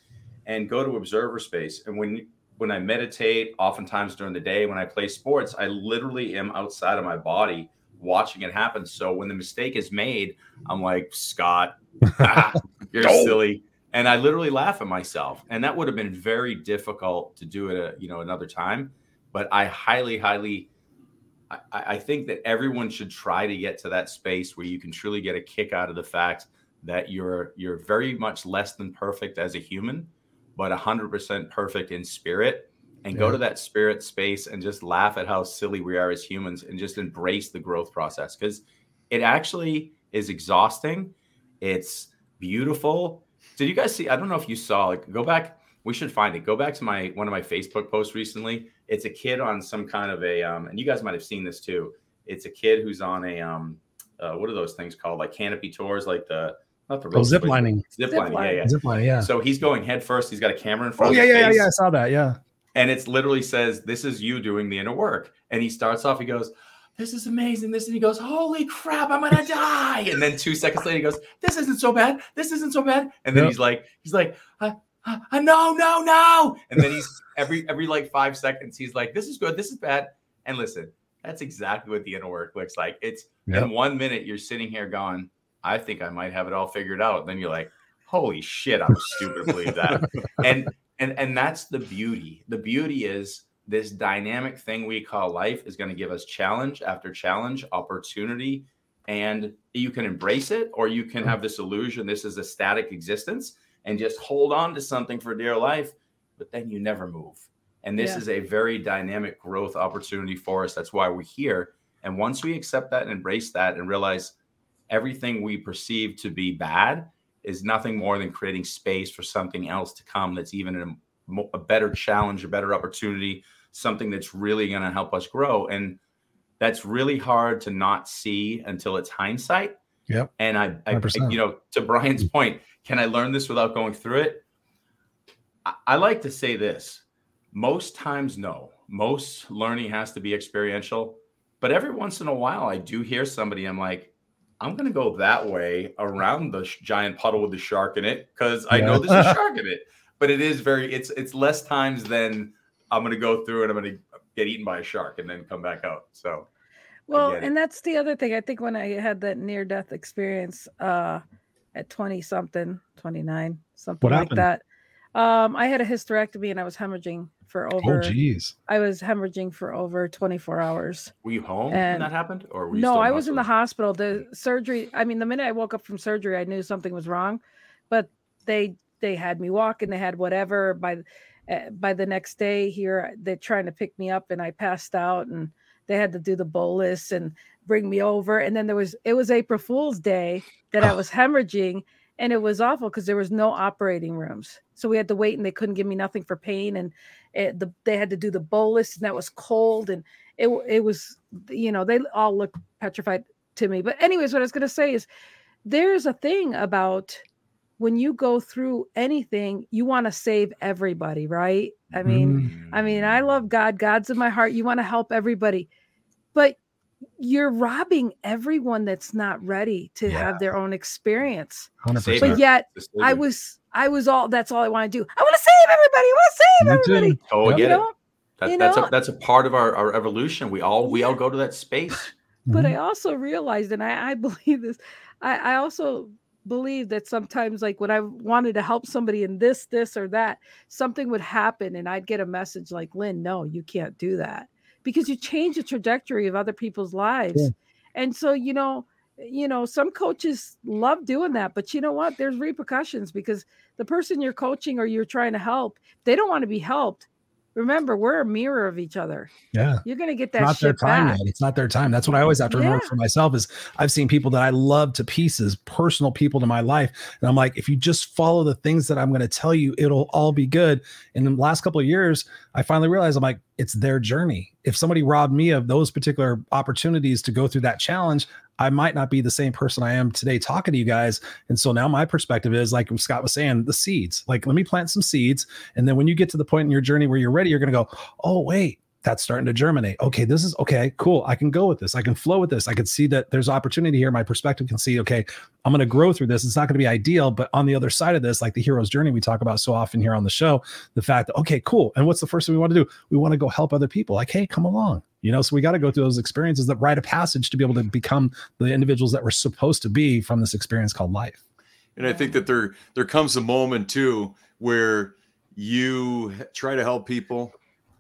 and go to observer space. And when when I meditate, oftentimes during the day, when I play sports, I literally am outside of my body watching it happen. So when the mistake is made, I'm like, Scott, ah, you're silly and I literally laugh at myself. And that would have been very difficult to do it, a, you know, another time. But I highly, highly, I, I think that everyone should try to get to that space where you can truly get a kick out of the fact that you're you're very much less than perfect as a human, but hundred percent perfect in spirit. And yeah. go to that spirit space and just laugh at how silly we are as humans, and just embrace the growth process because it actually is exhausting. It's beautiful did you guys see? I don't know if you saw. Like, go back. We should find it. Go back to my one of my Facebook posts recently. It's a kid on some kind of a, um, and you guys might have seen this too. It's a kid who's on a, um, uh, what are those things called? Like canopy tours, like the not the oh, zip lining. Zip, lining. Yeah, yeah. Zip lining. Yeah. So he's going head first. He's got a camera in front. Oh yeah, yeah, yeah, yeah. I saw that. Yeah. And it literally says, "This is you doing the inner work." And he starts off. He goes, this is amazing. This and he goes, holy crap, I'm gonna die. And then two seconds later, he goes, this isn't so bad. This isn't so bad. And then yep. he's like, he's like, uh, uh, uh, no, no, no. And then he's every every like five seconds, he's like, this is good, this is bad. And listen, that's exactly what the inner work looks like. It's yep. in one minute you're sitting here going, I think I might have it all figured out. And then you're like, holy shit, I was stupid to believe that. and and and that's the beauty. The beauty is this dynamic thing we call life is going to give us challenge after challenge, opportunity, and you can embrace it or you can mm-hmm. have this illusion this is a static existence and just hold on to something for dear life, but then you never move. And this yeah. is a very dynamic growth opportunity for us. That's why we're here. And once we accept that and embrace that and realize everything we perceive to be bad is nothing more than creating space for something else to come that's even a, a better challenge, a better opportunity, something that's really going to help us grow. And that's really hard to not see until it's hindsight. Yep. And I, I, you know, to Brian's point, can I learn this without going through it? I, I like to say this most times, no. Most learning has to be experiential. But every once in a while, I do hear somebody, I'm like, I'm going to go that way around the sh- giant puddle with the shark in it because I know there's a shark in it. But it is very, it's, it's less times than I'm going to go through and I'm going to get eaten by a shark and then come back out. So, well, and that's the other thing. I think when I had that near death experience uh, at 20 something, 29, something what like happened? that, um, I had a hysterectomy and I was hemorrhaging for over. Oh, over. geez. I was hemorrhaging for over 24 hours. Were you home when And- that happened, or were you No, I was in the hospital? hospital. The surgery. I mean, the minute I woke up from surgery, I knew something was wrong. But they they had me walk and They had whatever. By Eh, by the next day, here they're trying to pick me up, and I passed out, and they had to do the bolus and bring me over. And then there was it was April Fool's Day that I was hemorrhaging, and it was awful because there was no operating rooms, so we had to wait, and they couldn't give me nothing for pain, and it, the, they had to do the bolus, and that was cold, and it, it was you know they all looked petrified to me. But anyways, what I was going to say is there's a thing about when you go through anything, you want to save everybody, right? I mean, I mean, I love God. God's in my heart. You want to help everybody. But you're robbing everyone that's not ready to Yeah. have their own experience. 100%. But yet I was I was all that's all I want to do. I want to save everybody. I want to save Me too. everybody. Oh, I Yep. You know? That, you that's know- a that's a part of our, our evolution. We all we all go to that space. but Mhm. I also realized, and I, I believe this, I, I also believe that sometimes, like when I wanted to help somebody in this, this, or that, something would happen, and I'd get a message like, "Lynn, no, you can't do that," because you change the trajectory of other people's lives. Yeah. And so, you know, you know, some coaches love doing that, but you know what? There's repercussions because the person you're coaching or you're trying to help, they don't want to be helped. Remember, we're a mirror of each other. yeah. You're gonna get It's that not their time back. yet. It's not their time. That's what I always have to remember Yeah. for myself is I've seen people that I love to pieces, personal people to my life. And I'm like, if you just follow the things that I'm going to tell you, it'll all be good. And in the last couple of years, I finally realized I'm like, it's their journey. If somebody robbed me of those particular opportunities to go through that challenge, I might not be the same person I am today talking to you guys. And so now my perspective is like Scott was saying, the seeds. Like, let me plant some seeds. And then when you get to the point in your journey where you're ready, you're going to go, oh, wait, that's starting to germinate. Okay, this is okay, cool. I can go with this. I can flow with this. I can see that there's opportunity here. My perspective can see, okay, I'm going to grow through this. It's not going to be ideal, but on the other side of this, like the hero's journey we talk about so often here on the show, the fact that, okay, cool. And what's the first thing we want to do? We want to go help other people. Like, hey, come along. You know, so we got to go through those experiences that rite a passage to be able to become the individuals that we're supposed to be from this experience called life. And I think that there there comes a moment too where you try to help people,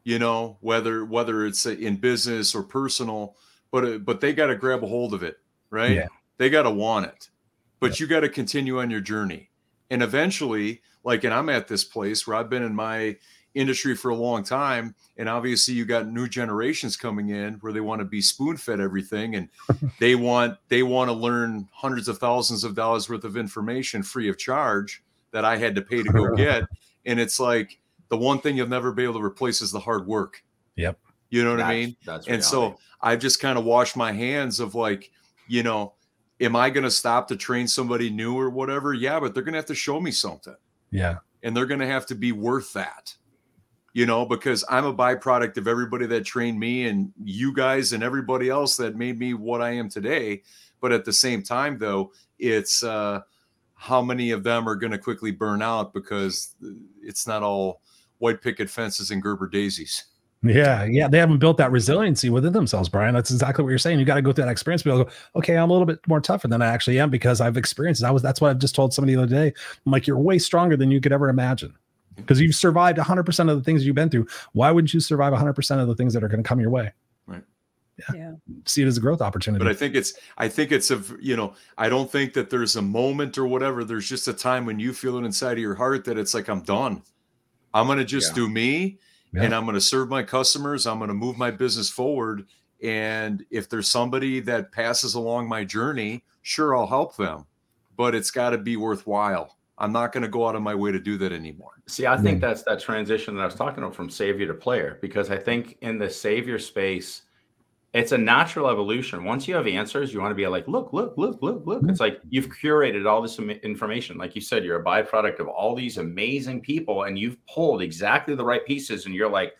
you know, whether whether it's in business or personal, but uh, but they got to grab a hold of it, right? Yeah. They got to want it. But you got to continue on your journey. And eventually, like and I'm at this place where I've been in my industry for a long time and obviously you got new generations coming in where they want to be spoon fed everything and they want they want to learn hundreds of thousands of dollars worth of information free of charge that I had to pay to go get and it's like the one thing you'll never be able to replace is the hard work. Yep. You know what I mean? That's And so. I've just kind of washed my hands of like, you know, am I going to stop to train somebody new or whatever? Yeah, but they're going to have to show me something Yeah. and they're going to have to be worth that. You know, because I'm a byproduct of everybody that trained me and you guys and everybody else that made me what I am today. But at the same time, though, it's uh, how many of them are going to quickly burn out because it's not all white picket fences and Gerber daisies. Yeah, yeah, they haven't built that resiliency within themselves, Brian. That's exactly what you're saying. You got to go through that experience. Be able go, okay, I'm a little bit more tougher than I actually am because I've experienced. It. I was. That's what I've just told somebody the other day. I'm like, you're way stronger than you could ever imagine because you've survived 100 percent of the things you've been through. Why wouldn't you survive 100 percent of the things that are going to come your way? Right. Yeah. See it as a growth opportunity. But I think it's I think it's a you know I don't think that there's a moment or whatever. There's just a time when you feel it inside of your heart that it's like I'm done. I'm gonna just Yeah. do me, Yeah. and I'm gonna serve my customers. I'm gonna move my business forward. And if there's somebody that passes along my journey, sure I'll help them, but it's got to be worthwhile. I'm not going to go out of my way to do that anymore. See, I think that's that transition that I was talking about from savior to player, because I think in the savior space, it's a natural evolution. Once you have answers, you want to be like, look, look, look, look, look. It's like you've curated all this information. Like you said, you're a byproduct of all these amazing people, and you've pulled exactly the right pieces, and you're like,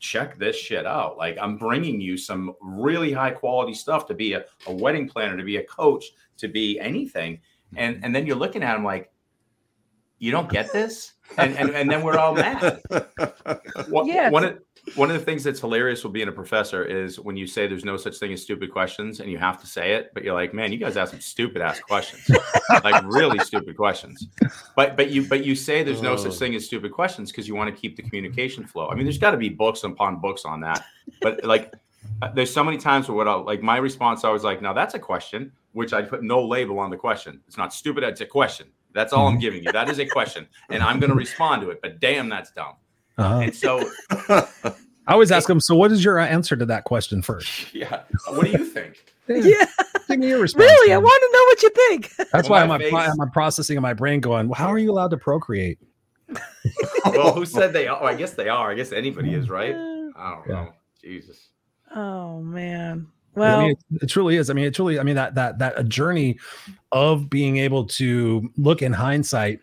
check this shit out. Like I'm bringing you some really high quality stuff to be a, a wedding planner, to be a coach, to be anything. And and then you're looking at them like, you don't get this, and and, and then we're all mad. One, Yeah, one of one of the things that's hilarious with being a professor is when you say there's no such thing as stupid questions and you have to say it, but you're like, man, you guys ask some stupid ass questions, like really stupid questions. But but you but you say there's no such Oh. thing as stupid questions because you want to keep the communication flow. I mean, there's got to be books upon books on that. But like, uh, there's so many times where what I'll like my response I was like, now that's a question, which I put no label on the question. It's not stupid. It's a question. That's all I'm giving you. That is a question, and I'm going to respond to it. But damn, that's dumb. Uh-huh. And so I always ask them. So, what is your answer to that question first? Yeah. What do you think? Yeah, Give me your response. really, I want to know what you think. That's Well, why my I'm, face- I'm, I'm processing in my brain, going, well, "How are you allowed to procreate?" Well, who said they are? I guess they are. I guess anybody is, right? I don't Yeah. know. Jesus. Oh man. I Well, mean, it, it truly is. I mean, it truly. I mean, that that that a journey of being able to look in hindsight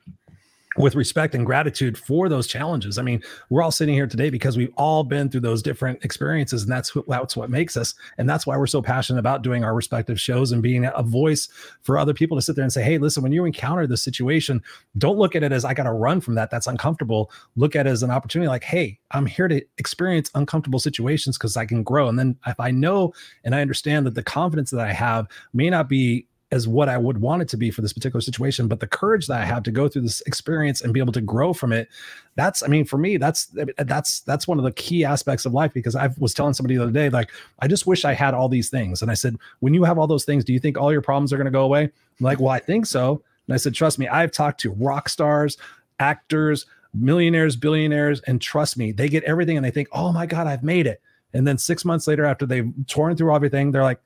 with respect and gratitude for those challenges. I mean, we're all sitting here today because we've all been through those different experiences, and that's what that's what makes us. And that's why we're so passionate about doing our respective shows and being a voice for other people to sit there and say, "Hey, listen, when you encounter this situation, don't look at it as I got to run from that. That's uncomfortable. Look at it as an opportunity. Like, hey, I'm here to experience uncomfortable situations because I can grow. And then if I know and I understand that the confidence that I have may not be as what I would want it to be for this particular situation, but the courage that I have to go through this experience and be able to grow from it, that's, I mean, for me, that's that's that's one of the key aspects of life because I was telling somebody the other day, like, I just wish I had all these things. And I said, when you have all those things, do you think all your problems are going to go away? I'm like, well, I think so. And I said, trust me, I've talked to rock stars, actors, millionaires, billionaires, and trust me, they get everything and they think, oh my God, I've made it. And then six months later, after they've torn through everything, they're like,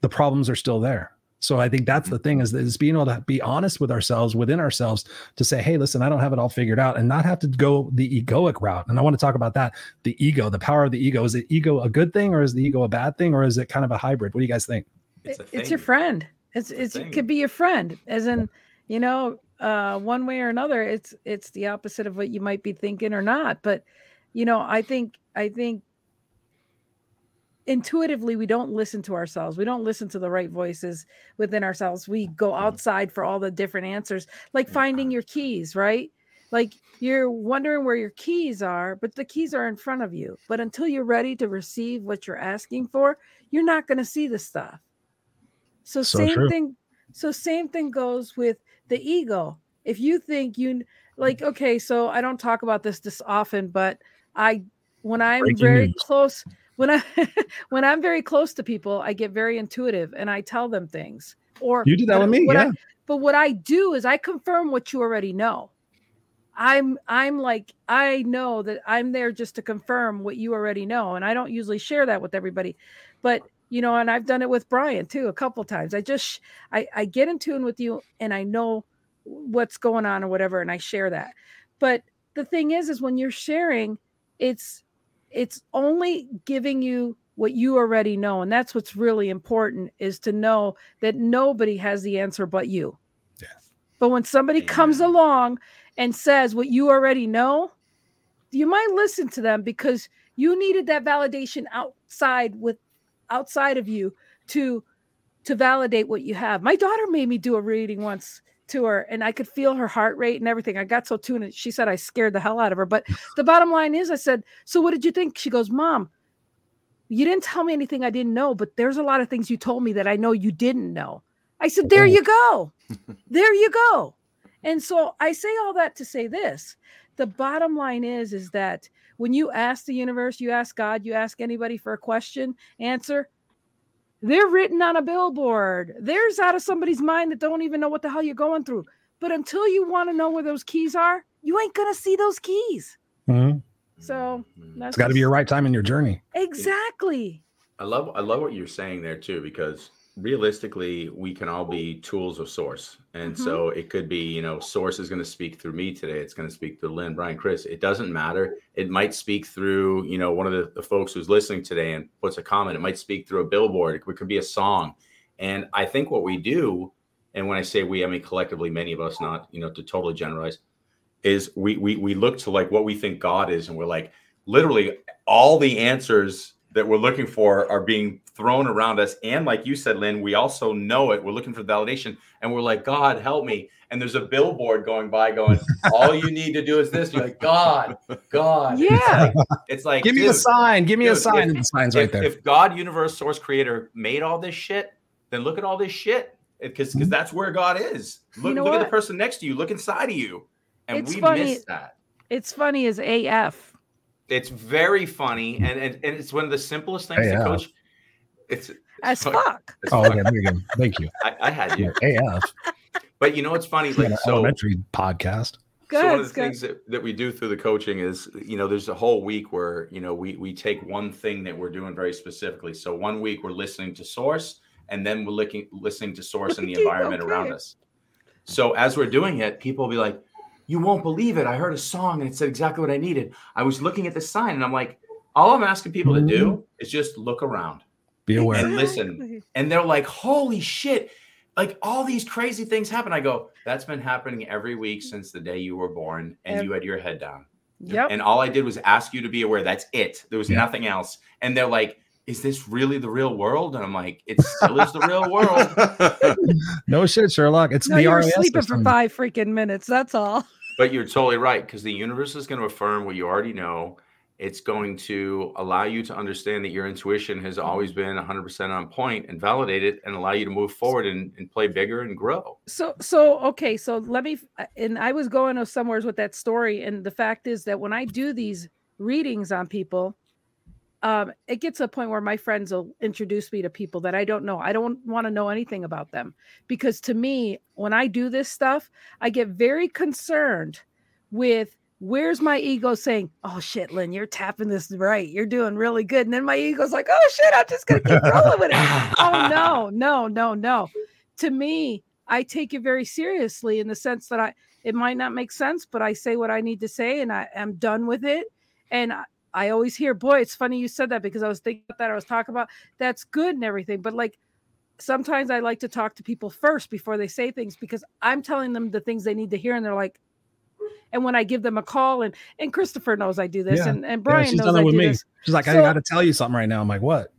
the problems are still there. So I think that's the thing is, is being able to be honest with ourselves within ourselves to say, hey, listen, I don't have it all figured out and not have to go the egoic route. And I want to talk about that. The ego, the power of the ego. Is it ego a good thing or is the ego a bad thing or is it kind of a hybrid? What do you guys think? It's it's your friend. It's It's it's it could be your friend, as in, you know, uh, one way or another. It's it's the opposite of what you might be thinking or not. But you know, I think I think intuitively we don't listen to ourselves. We don't listen to the right voices within ourselves. We go mm-hmm. outside for all the different answers like finding your keys right? Like you're wondering where your keys are but the keys are in front of you. But until you're ready to receive what you're asking for you're not going to see the stuff. So, So same true. thing so same thing goes with the ego. If you think you like okay so i don't talk about this this often but i when i'm Breaking very news. close when i when i'm very close to people i get very intuitive and i tell them things. Or You do that with me, what I- yeah. but what i do is i confirm what you already know. I'm i'm like i know that i'm there just to confirm what you already know and i don't usually share that with everybody. But you know and i've done it with brian too a couple times. I just i i get in tune with you and i know what's going on or whatever and i share that. But the thing is is when you're sharing it's it's only giving you what you already know and that's what's really important is to know that nobody has the answer but you. But when somebody comes along and says what you already know you might listen to them because you needed that validation outside with outside of you to to validate what you have. My daughter made me do a reading once to her and i could feel her heart rate and everything. I got so tuned in. she said i scared the hell out of her but the bottom line is i said so what did you think? She goes mom you didn't tell me anything i didn't know but there's a lot of things you told me that i know you didn't know. I said there Oh. you go. There you go. And so i say all that to say this. The bottom line is is that when you ask the universe you ask god you ask anybody for a question answer they're written on a billboard there's out of somebody's mind that don't even know what the hell you're going through but until you want to know where those keys are you ain't gonna see those keys Mhm. So, Mhm. that's It's got to be your right time in your journey. exactly I love I love what you're saying there too because realistically we can all be tools of source. And Mhm. so it could be you know source is going to speak through me today it's going to speak through Lynn Brian Chris it doesn't matter. It might speak through you know one of the, the folks who's listening today and puts a comment it might speak through a billboard it could, could be a song. And I think what we do and when I say we I mean collectively many of us not you know to totally generalize is we we we look to like what we think God is and we're like literally all the answers that we're looking for are being thrown around us. And like you said, Lynn, we also know it. We're looking for validation and we're like, God, help me. And there's a billboard going by going, all you need to do is this. You're like, God, God. Yeah. It's like, it's like Give me a sign. Give me a sign. if- and the sign's right there. if God, universe, source, creator made all this shit, then look at all this shit. Because because mm-hmm. that's where God is. Look, know look at the person next to you. Look inside of you. And It's we funny- miss that. It's funny as AF. It's very funny, and, and and it's one of the simplest things Yeah. to coach. It's, it's As fuck- fuck. it's oh, fuck. okay. There you go. Thank you. I, I had you, AF. but you know what's funny? Like Like an so, elementary podcast. Go so one of the Scott. things that, that we do through the coaching is, you know, there's a whole week where you know we we take one thing that we're doing very specifically. So one week we're listening to source, and then we're looking listening to source in the Okay, environment around us. So as we're doing it, people will be like, "You won't believe it! I heard a song and it said exactly what I needed. I was looking at the sign and I'm like, all I'm asking people to do mm-hmm. is just look around." Be aware. And listen. And they're like, "Holy shit!" Like all these crazy things happen. I go, "That's been happening every week since the day you were born, and Ev- you had your head down." Yep. And all I did was ask you to be aware. That's it. There was Yeah. nothing else. And they're like, "Is this really the real world?" And I'm like, "It still is the real world." No shit, Sherlock. It's no, the you were RAS sleeping for five freaking minutes. That's all. But you're totally right because the universe is going to affirm what you already know. It's going to allow you to understand that your intuition has always been 100% on point and validate it and allow you to move forward and, and play bigger and grow. So, so okay. So let me. Uh, and I was going somewheres with that story, and the fact is that when I do these readings on people, um, it gets to a point where my friends will introduce me to people that I don't know. I don't want to know anything about them because to me, when I do this stuff, I get very concerned with where's my ego saying, "Oh shit, Lynn, you're tapping this right. You're doing really good," and then my ego's like, "Oh shit, I'm just gonna keep rolling with it." oh no, no, no, no. To me, I take it very seriously in the sense that I it might not make sense, but I say what I need to say and I am done with it. And I, I always hear, boy, it's funny you said that because I was thinking about that. I was talking about that's good and everything, but like sometimes I like to talk to people first before they say things because I'm telling them the things they need to hear, and they're like, and when I give them a call, and and Christopher knows I do this, Yeah. and and Yeah, Brian she's knows done I with do me. this. She's like, I So- got to tell you something right now. I'm like, what?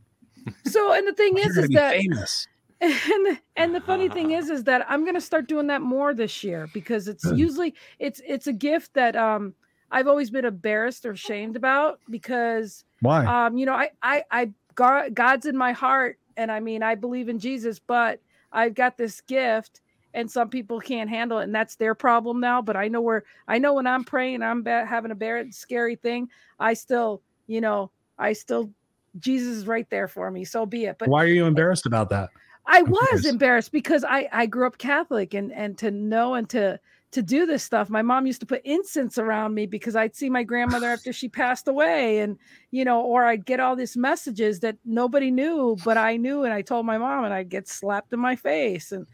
So, and the thing is, is that famous. and the, and the funny thing is is that i'm going to start doing that more this year because it's usually it's it's a gift that um i've always been embarrassed or shamed about because Why? um you know i i i God, god's in my heart and i mean i believe in jesus but i've got this gift and some people can't handle it and that's their problem now but i know where i know when i'm praying i'm ba- having a bad scary thing i still you know i still jesus is right there for me so be it but Why are you embarrassed about that? I was embarrassed because I I grew up Catholic and and to know and to to do this stuff. My mom used to put incense around me because I'd see my grandmother after she passed away and you know or I'd get all these messages that nobody knew but I knew and I told my mom and I'd get slapped in my face and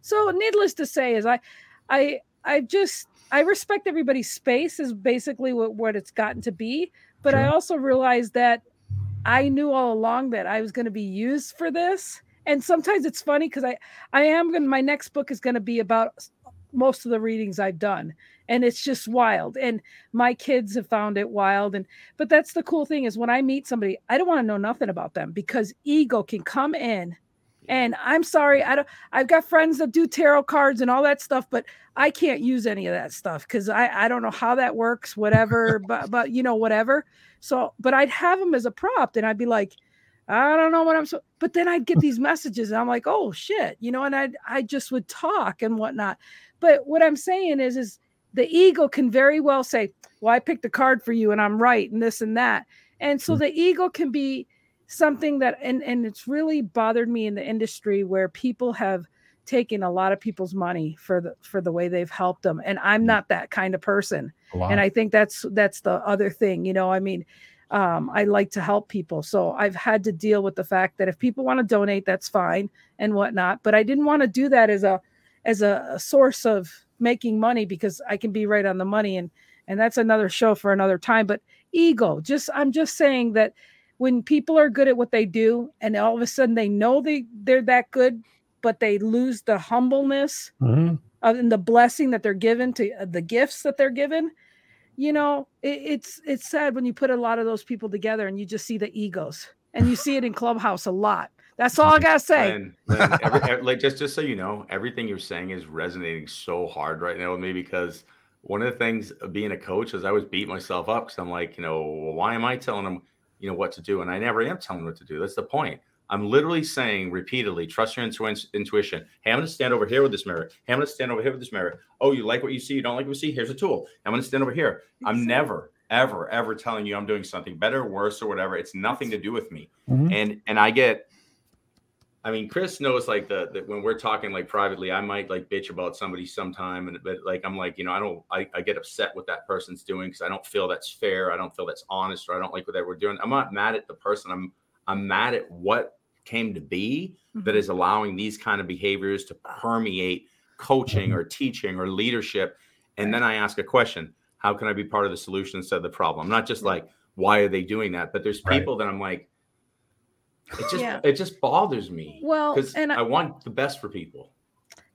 so needless to say is I I I just I respect everybody's space is basically what what it's gotten to be but I also realized that I knew all along that I was going to be used for this. And sometimes it's funny because I I am going to my next book is going to be about most of the readings I've done and it's just wild and my kids have found it wild and but that's the cool thing is when I meet somebody I don't want to know nothing about them because ego can come in and I'm sorry I don't I've got friends that do tarot cards and all that stuff but I can't use any of that stuff cuz I I don't know how that works whatever but but you know whatever so, but I'd have them as a prop, and I'd be like, I don't know what I'm so. But then I'd get these messages, and I'm like, oh shit, you know, and I I just would talk and whatnot. But what I'm saying is, is the ego can very well say, well, I picked a card for you, and I'm right, and this and that, and so Mm. the ego can be something that, and and it's really bothered me in the industry where people have taken a lot of people's money for the for the way they've helped them, and I'm not that kind of person. Wow. and i think that's that's the other thing you know i mean um, i like to help people. So i've had to deal with the fact that if people want to donate that's fine and whatnot. But i didn't want to do that as a as a, a source of making money because i can be right on the money and and that's another show for another time but ego just i'm just saying that when people are good at what they do and all of a sudden they know they they're that good but they lose the humbleness Mhm. of and the blessing that they're given to uh, the gifts that they're given you know it, it's it's sad when you put a lot of those people together and you just see the egos and you see it in Clubhouse a lot. That's all I gotta say. And, and every, like just just so you know, everything you're saying is resonating so hard right now with me because one of the things of being a coach is I always beat myself up because I'm like, you know, well, why am I telling them, you know, what to do? And I never am telling them what to do. That's the point. I'm literally saying repeatedly, trust your intu- intuition. Hey, I'm going to stand over here with this mirror. Hey, I'm going to stand over here with this mirror. Oh, you like what you see? You don't like what you see? Here's a tool. I'm going to stand over here. I'm never, ever, ever telling you I'm doing something better, worse, or whatever. It's nothing to do with me Mhm. and and I get I mean Chris knows like the, the when we're talking like privately I might like bitch about somebody sometime and but like I'm like you know I don't I, I get upset what that person's doing because I don't feel that's fair I don't feel that's honest or I don't like what they were doing. I'm not mad at the person I'm I'm mad at what came to be that mm-hmm. is allowing these kind of behaviors to permeate coaching or teaching or leadership and then I ask a question how can I be part of the solution instead of the problem? I'm not just like why are they doing that? But there's Right. people that I'm like it just Yeah. it just bothers me Well, because and I, I, want the best for people.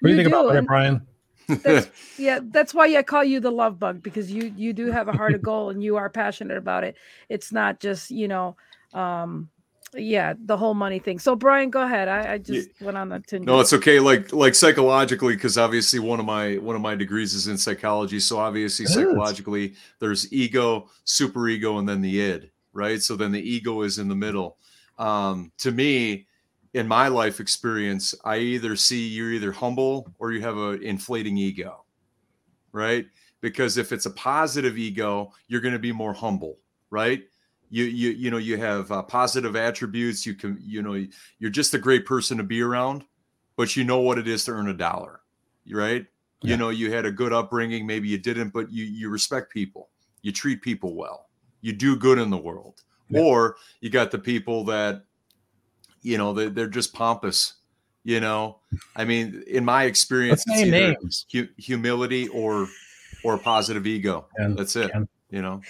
What do you You think about do, that, Brian? That's- yeah, that's why I call you the love bug because you you do have a heart of gold and you are passionate about it. It's not just you know, um, yeah, the whole money thing. So Brian, go ahead. I, I just went on the tangent. No, it's okay. Like like psychologically, because obviously one of my one of my degrees is in psychology. So obviously It is. psychologically, there's ego, super ego, and then the id, right? So then the ego is in the middle. Um, to me, in my life experience, I either see you're either humble or you have an inflating ego, right? Because if it's a positive ego, you're going to be more humble, right? You you you know you have uh, positive attributes. You can you know you're just a great person to be around, but you know what it is to earn a dollar, right? Yeah. You know you had a good upbringing. Maybe you didn't, but you you respect people. You treat people well. You do good in the world. Yeah. Or you got the people that, you know, they, they're just pompous. You know, I mean, in my experience, it's names. hu- humility or or positive ego. Ken, That's it. Ken, You know.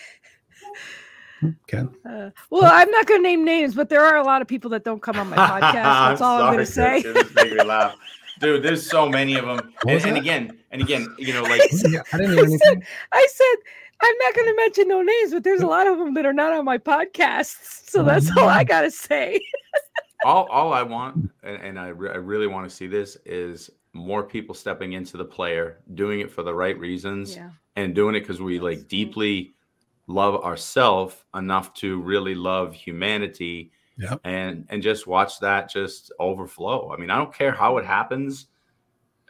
Ken. Uh, well, I'm not going to name names, but there are a lot of people that don't come on my podcast. That's all I'm going to say. Chris, it me laugh. Dude, there's so many of them. And, and again, and again, you know, like Yeah, I didn't hear anything. I said I'm not going to mention no names, but there's a lot of them that are not on my podcasts. So that's all I mm-hmm. got to say. all all I want, and, and I, re- I really want to see this is more people stepping into the player, doing it for the right reasons, Yeah. and doing it because we like mm-hmm. deeply love ourselves enough to really love humanity Yep. and and just watch that just overflow i mean i don't care how it happens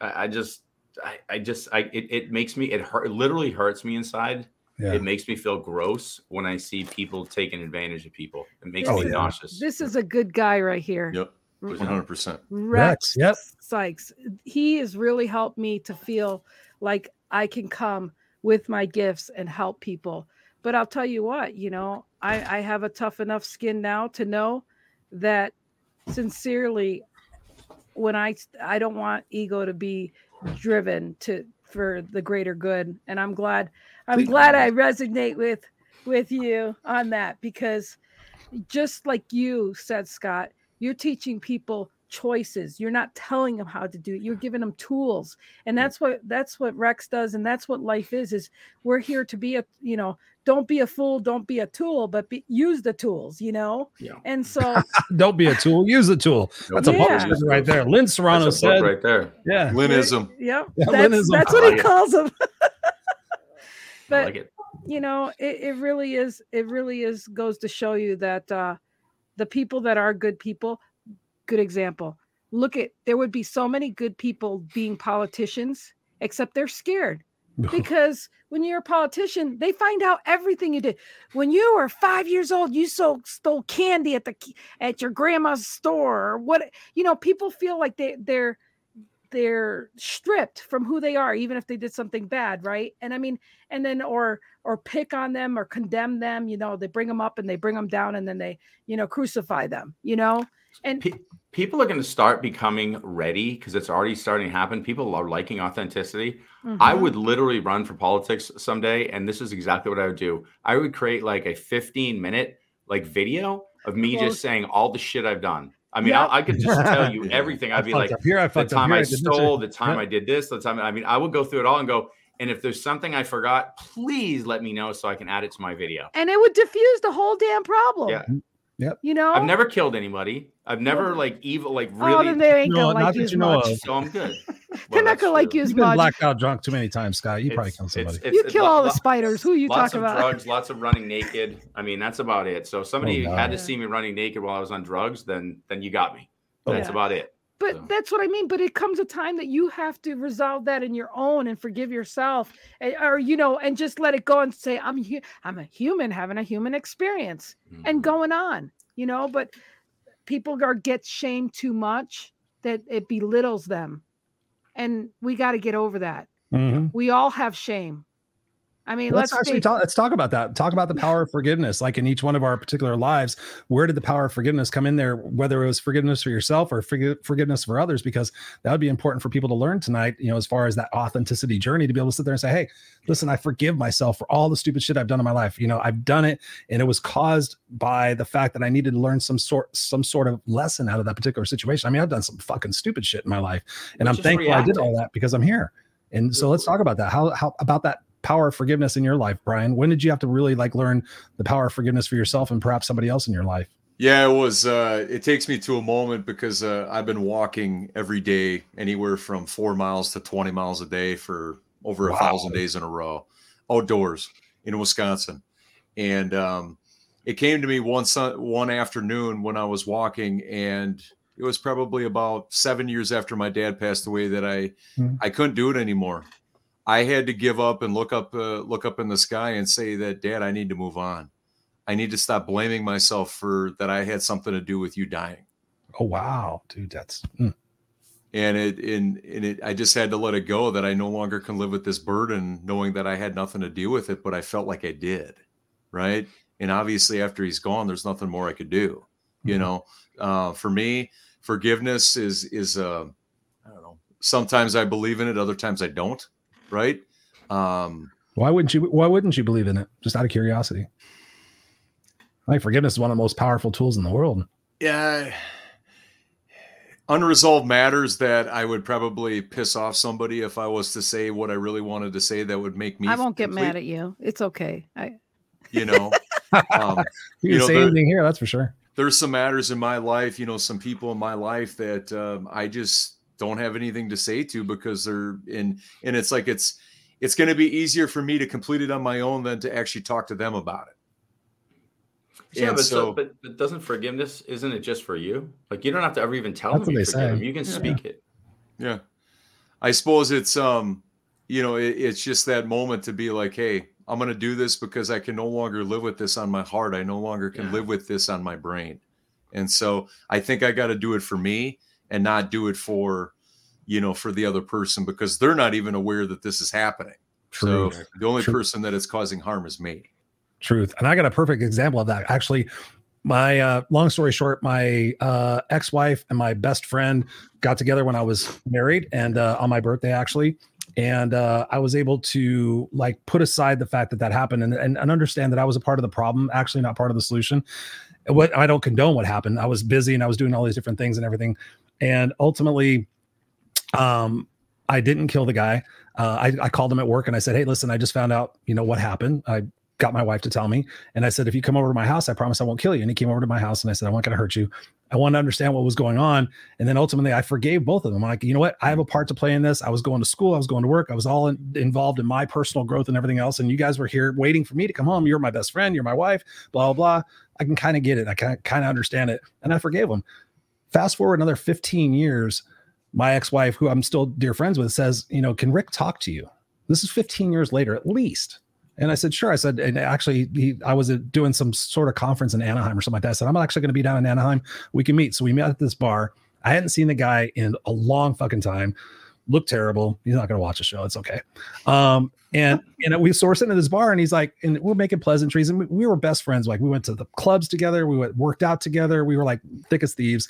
i, I just I, I just i it, it makes me it hurt it literally hurts me inside Yeah. it makes me feel gross when i see people taking advantage of people it makes Oh, me yeah. nauseous This is a good guy right here. Yep. One hundred percent. Rex, Rex, yep. Sykes. He has really helped me to feel like I can come with my gifts and help people. But I'll tell you what, you know, I, I have a tough enough skin now to know that sincerely, when I I don't want ego to be driven to for the greater good, and I'm glad I'm Think- glad I resonate with with you on that because just like you said, Scott, you're teaching people choices. You're not telling them how to do it. You're giving them tools. And that's what that's what Rex does and that's what life is is we're here to be a, you know, don't be a fool, don't be a tool, but be, use the tools, you know? Yeah. And so Don't be a tool. Use the tool. That's a Yeah. book statement right there. Lynn Serrano That's a said, right there "Yeah, Lynnism. yeah, Yeah, that's, Lynnism. that's what he calls them. But like you know it, it really is it really is goes to show you that uh the people that are good people good example. Look at there would be so many good people being politicians except they're scared. Because when you're a politician they find out everything you did. When you were five years old you so stole candy at the at your grandma's store or what you know people feel like they they're they're stripped from who they are even if they did something bad right and i mean and then or or pick on them or condemn them you know they bring them up and they bring them down and then they you know crucify them you know and Pe- people are going to start becoming ready because it's already starting to happen people are liking authenticity I Mhm. would literally run for politics someday, and this is exactly what I would do. I would create like a 15 minute like video of me Close. just saying all the shit I've done. I mean, Yeah. I, I could just tell you everything. I I'd be like, up here, I the time here, I stole, the time Yeah. I did this, the time. I mean, I would go through it all and go. And if there's something I forgot, please let me know so I can add it to my video. and it would diffuse the whole damn problem Yeah. Yep. You know, I've never killed anybody. I've never like evil, like really. Oh, really. then they ain't No, gonna not like that you as you know much. of. so I'm good. They're not that's gonna like you as You've been blacked out drunk too many times, Scott. You probably killed somebody. it's- You it's- kill lo- all the spiders. Who you talk about? lots talking of about? drugs, lots of running naked. I mean, that's about it. So if oh, somebody Oh, had to see me running naked while I was on drugs, then then you got me. Oh, That's Yeah. about it. But So- that's what I mean. But it comes a time that you have to resolve that in your own and forgive yourself, and, or you know, and just let it go and say, "I'm hu- I'm a human having a human experience and Mhm. going on." You know, but people are get shamed too much that it belittles them, and we got to get over that. Mhm. We all have shame. I mean, let's, let's, actually talk let's talk about that. Talk about the power of forgiveness like in each one of our particular lives where did the power of forgiveness come in there whether it was forgiveness for yourself or forgi- forgiveness for others because that would be important for people to learn tonight you know as far as that authenticity journey to be able to sit there and say hey listen i forgive myself for all the stupid shit i've done in my life. You know i've done it and it was caused by the fact that i needed to learn some sort some sort of lesson out of that particular situation. I mean i've done some fucking stupid shit in my life and Which i'm thankful i did all that because i'm here. And so let's talk about that. How how about that power of forgiveness in your life, Brian? When did you have to really like learn the power of forgiveness for yourself and perhaps somebody else in your life? Yeah, it was. Uh, it takes me to a moment because uh, I've been walking every day, anywhere from four miles to twenty miles a day for over a Wow. thousand days in a row, outdoors in Wisconsin, and um, it came to me one sun, one afternoon when I was walking, and it was probably about seven years after my dad passed away that I Mhm. I couldn't do it anymore. I had to give up and look up uh, look up in the sky and say that, Dad, I need to move on. I need to stop blaming myself for that I had something to do with you dying. Oh wow, dude, that's mm. And it and, and it I just had to let it go that I no longer can live with this burden knowing that I had nothing to do with it, but I felt like I did. Right. And obviously after he's gone, there's nothing more I could do. You Mhm. know, uh, for me, forgiveness is is uh I don't know. Sometimes I believe in it, other times I don't. Right. Um why wouldn't you why wouldn't you believe in it? Just out of curiosity. I think forgiveness is one of the most powerful tools in the world. yeah unresolved matters that i would probably piss off somebody if i was to say what i really wanted to say that would make me I won't get complete, mad at you. It's okay. I you know um, You, You can know, say there- anything here, that's for sure. there's some matters in my life you know some people in my life that um, i just don't have anything to say to because they're in and it's like it's it's going to be easier for me to complete it on my own than to actually talk to them about it Yeah, And but, so, so- but but doesn't forgiveness isn't it just for you? Like you don't have to ever even tell them you forgive them. You can Yeah. speak it. Yeah. I suppose it's um you know it, it's just that moment to be like hey I'm going to do this because I can no longer live with this on my heart. I no longer can Yeah. live with this on my brain. And so I think I got to do it for me and not do it for you know for the other person because they're not even aware that this is happening. True. So the only True. person that is causing harm is me. Truth. And I got a perfect example of that. Actually, my uh, long story short, my uh, ex-wife and my best friend got together when I was married and uh, on my birthday actually. And uh, I was able to like put aside the fact that that happened and, and, and understand that I was a part of the problem, actually not part of the solution. What I don't condone what happened. I was busy and I was doing all these different things and everything. And ultimately, um, I didn't kill the guy. Uh, I, I called him at work and I said, Hey, listen, I just found out, you know, what happened. I got my wife to tell me. And I said, if you come over to my house, I promise I won't kill you. And he came over to my house and I said, I'm not going to hurt you. I want to understand what was going on. And then ultimately I forgave both of them. I'm like, you know what? I have a part to play in this. I was going to school. I was going to work. I was all in, involved in my personal growth and everything else. And you guys were here waiting for me to come home. You're my best friend. You're my wife, blah, blah, blah. I can kind of get it. I can kind of understand it. And I forgave him. Fast forward another 15 years. My ex-wife, who I'm still dear friends with, says, you know, can Rick talk to you? This is 15 years later, at least. And I said, sure. I said, and actually, he, I was uh, doing some sort of conference in Anaheim or something like that. I said, I'm actually going to be down in Anaheim. We can meet. So we met at this bar. I hadn't seen the guy in a long fucking time. Looked terrible. He's not going to watch the show. It's okay. Um, and you know, we're sitting at this bar, and he's like, and we're making pleasantries, and we, we were best friends. Like we went to the clubs together. We went worked out together. We were like thick as thieves.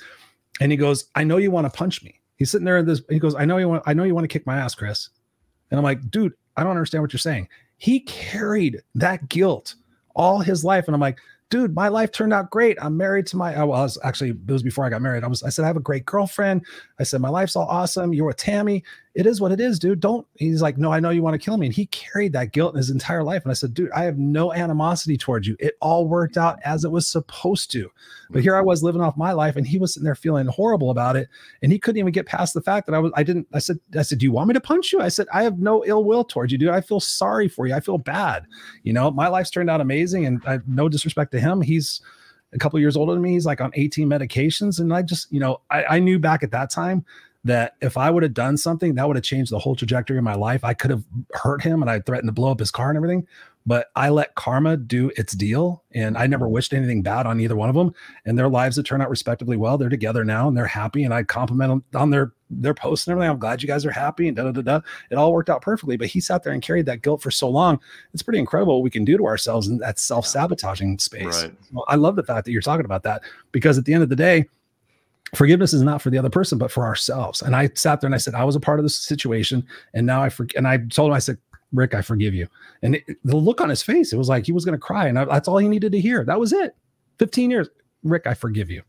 And he goes, I know you want to punch me. He's sitting there in this. He goes, I know you want. I know you want to kick my ass, Chris. And I'm like, dude, I don't understand what you're saying. He carried that guilt all his life. And I'm like, dude, my life turned out great. I'm married to my, I was actually, it was before I got married. I was, I said, I have a great girlfriend. I said, my life's all awesome. You're with Tammy. It is what it is, dude. Don't. He's like, no, I know you want to kill me. And he carried that guilt in his entire life. And I said, dude, I have no animosity towards you. It all worked out as it was supposed to. But here I was living off my life, and he was sitting there feeling horrible about it. And he couldn't even get past the fact that I was, I didn't, I said, I said, do you want me to punch you? I said, I have no ill will towards you, dude. I feel sorry for you. I feel bad. You know, my life's turned out amazing. And I no disrespect to him. He's, a couple years older than me. He's like on 18 medications. And I just, you know, I, I knew back at that time that if I would have done something, that would have changed the whole trajectory of my life. I could have hurt him and I threatened to blow up his car and everything. But I let karma do its deal. And I never wished anything bad on either one of them. And their lives have turned out respectively well. They're together now and they're happy. And I compliment them on their their posts and everything. I'm glad you guys are happy and da da da da. It all worked out perfectly. But he sat there and carried that guilt for so long. It's pretty incredible what we can do to ourselves in that self-sabotaging space. Right. I love the fact that you're talking about that because at the end of the day, forgiveness is not for the other person but for ourselves and i sat there and i said i was a part of this situation and now i forget and i told him i said rick i forgive you and it, the look on his face it was like he was going to cry and I, that's all he needed to hear that was it 15 years rick i forgive you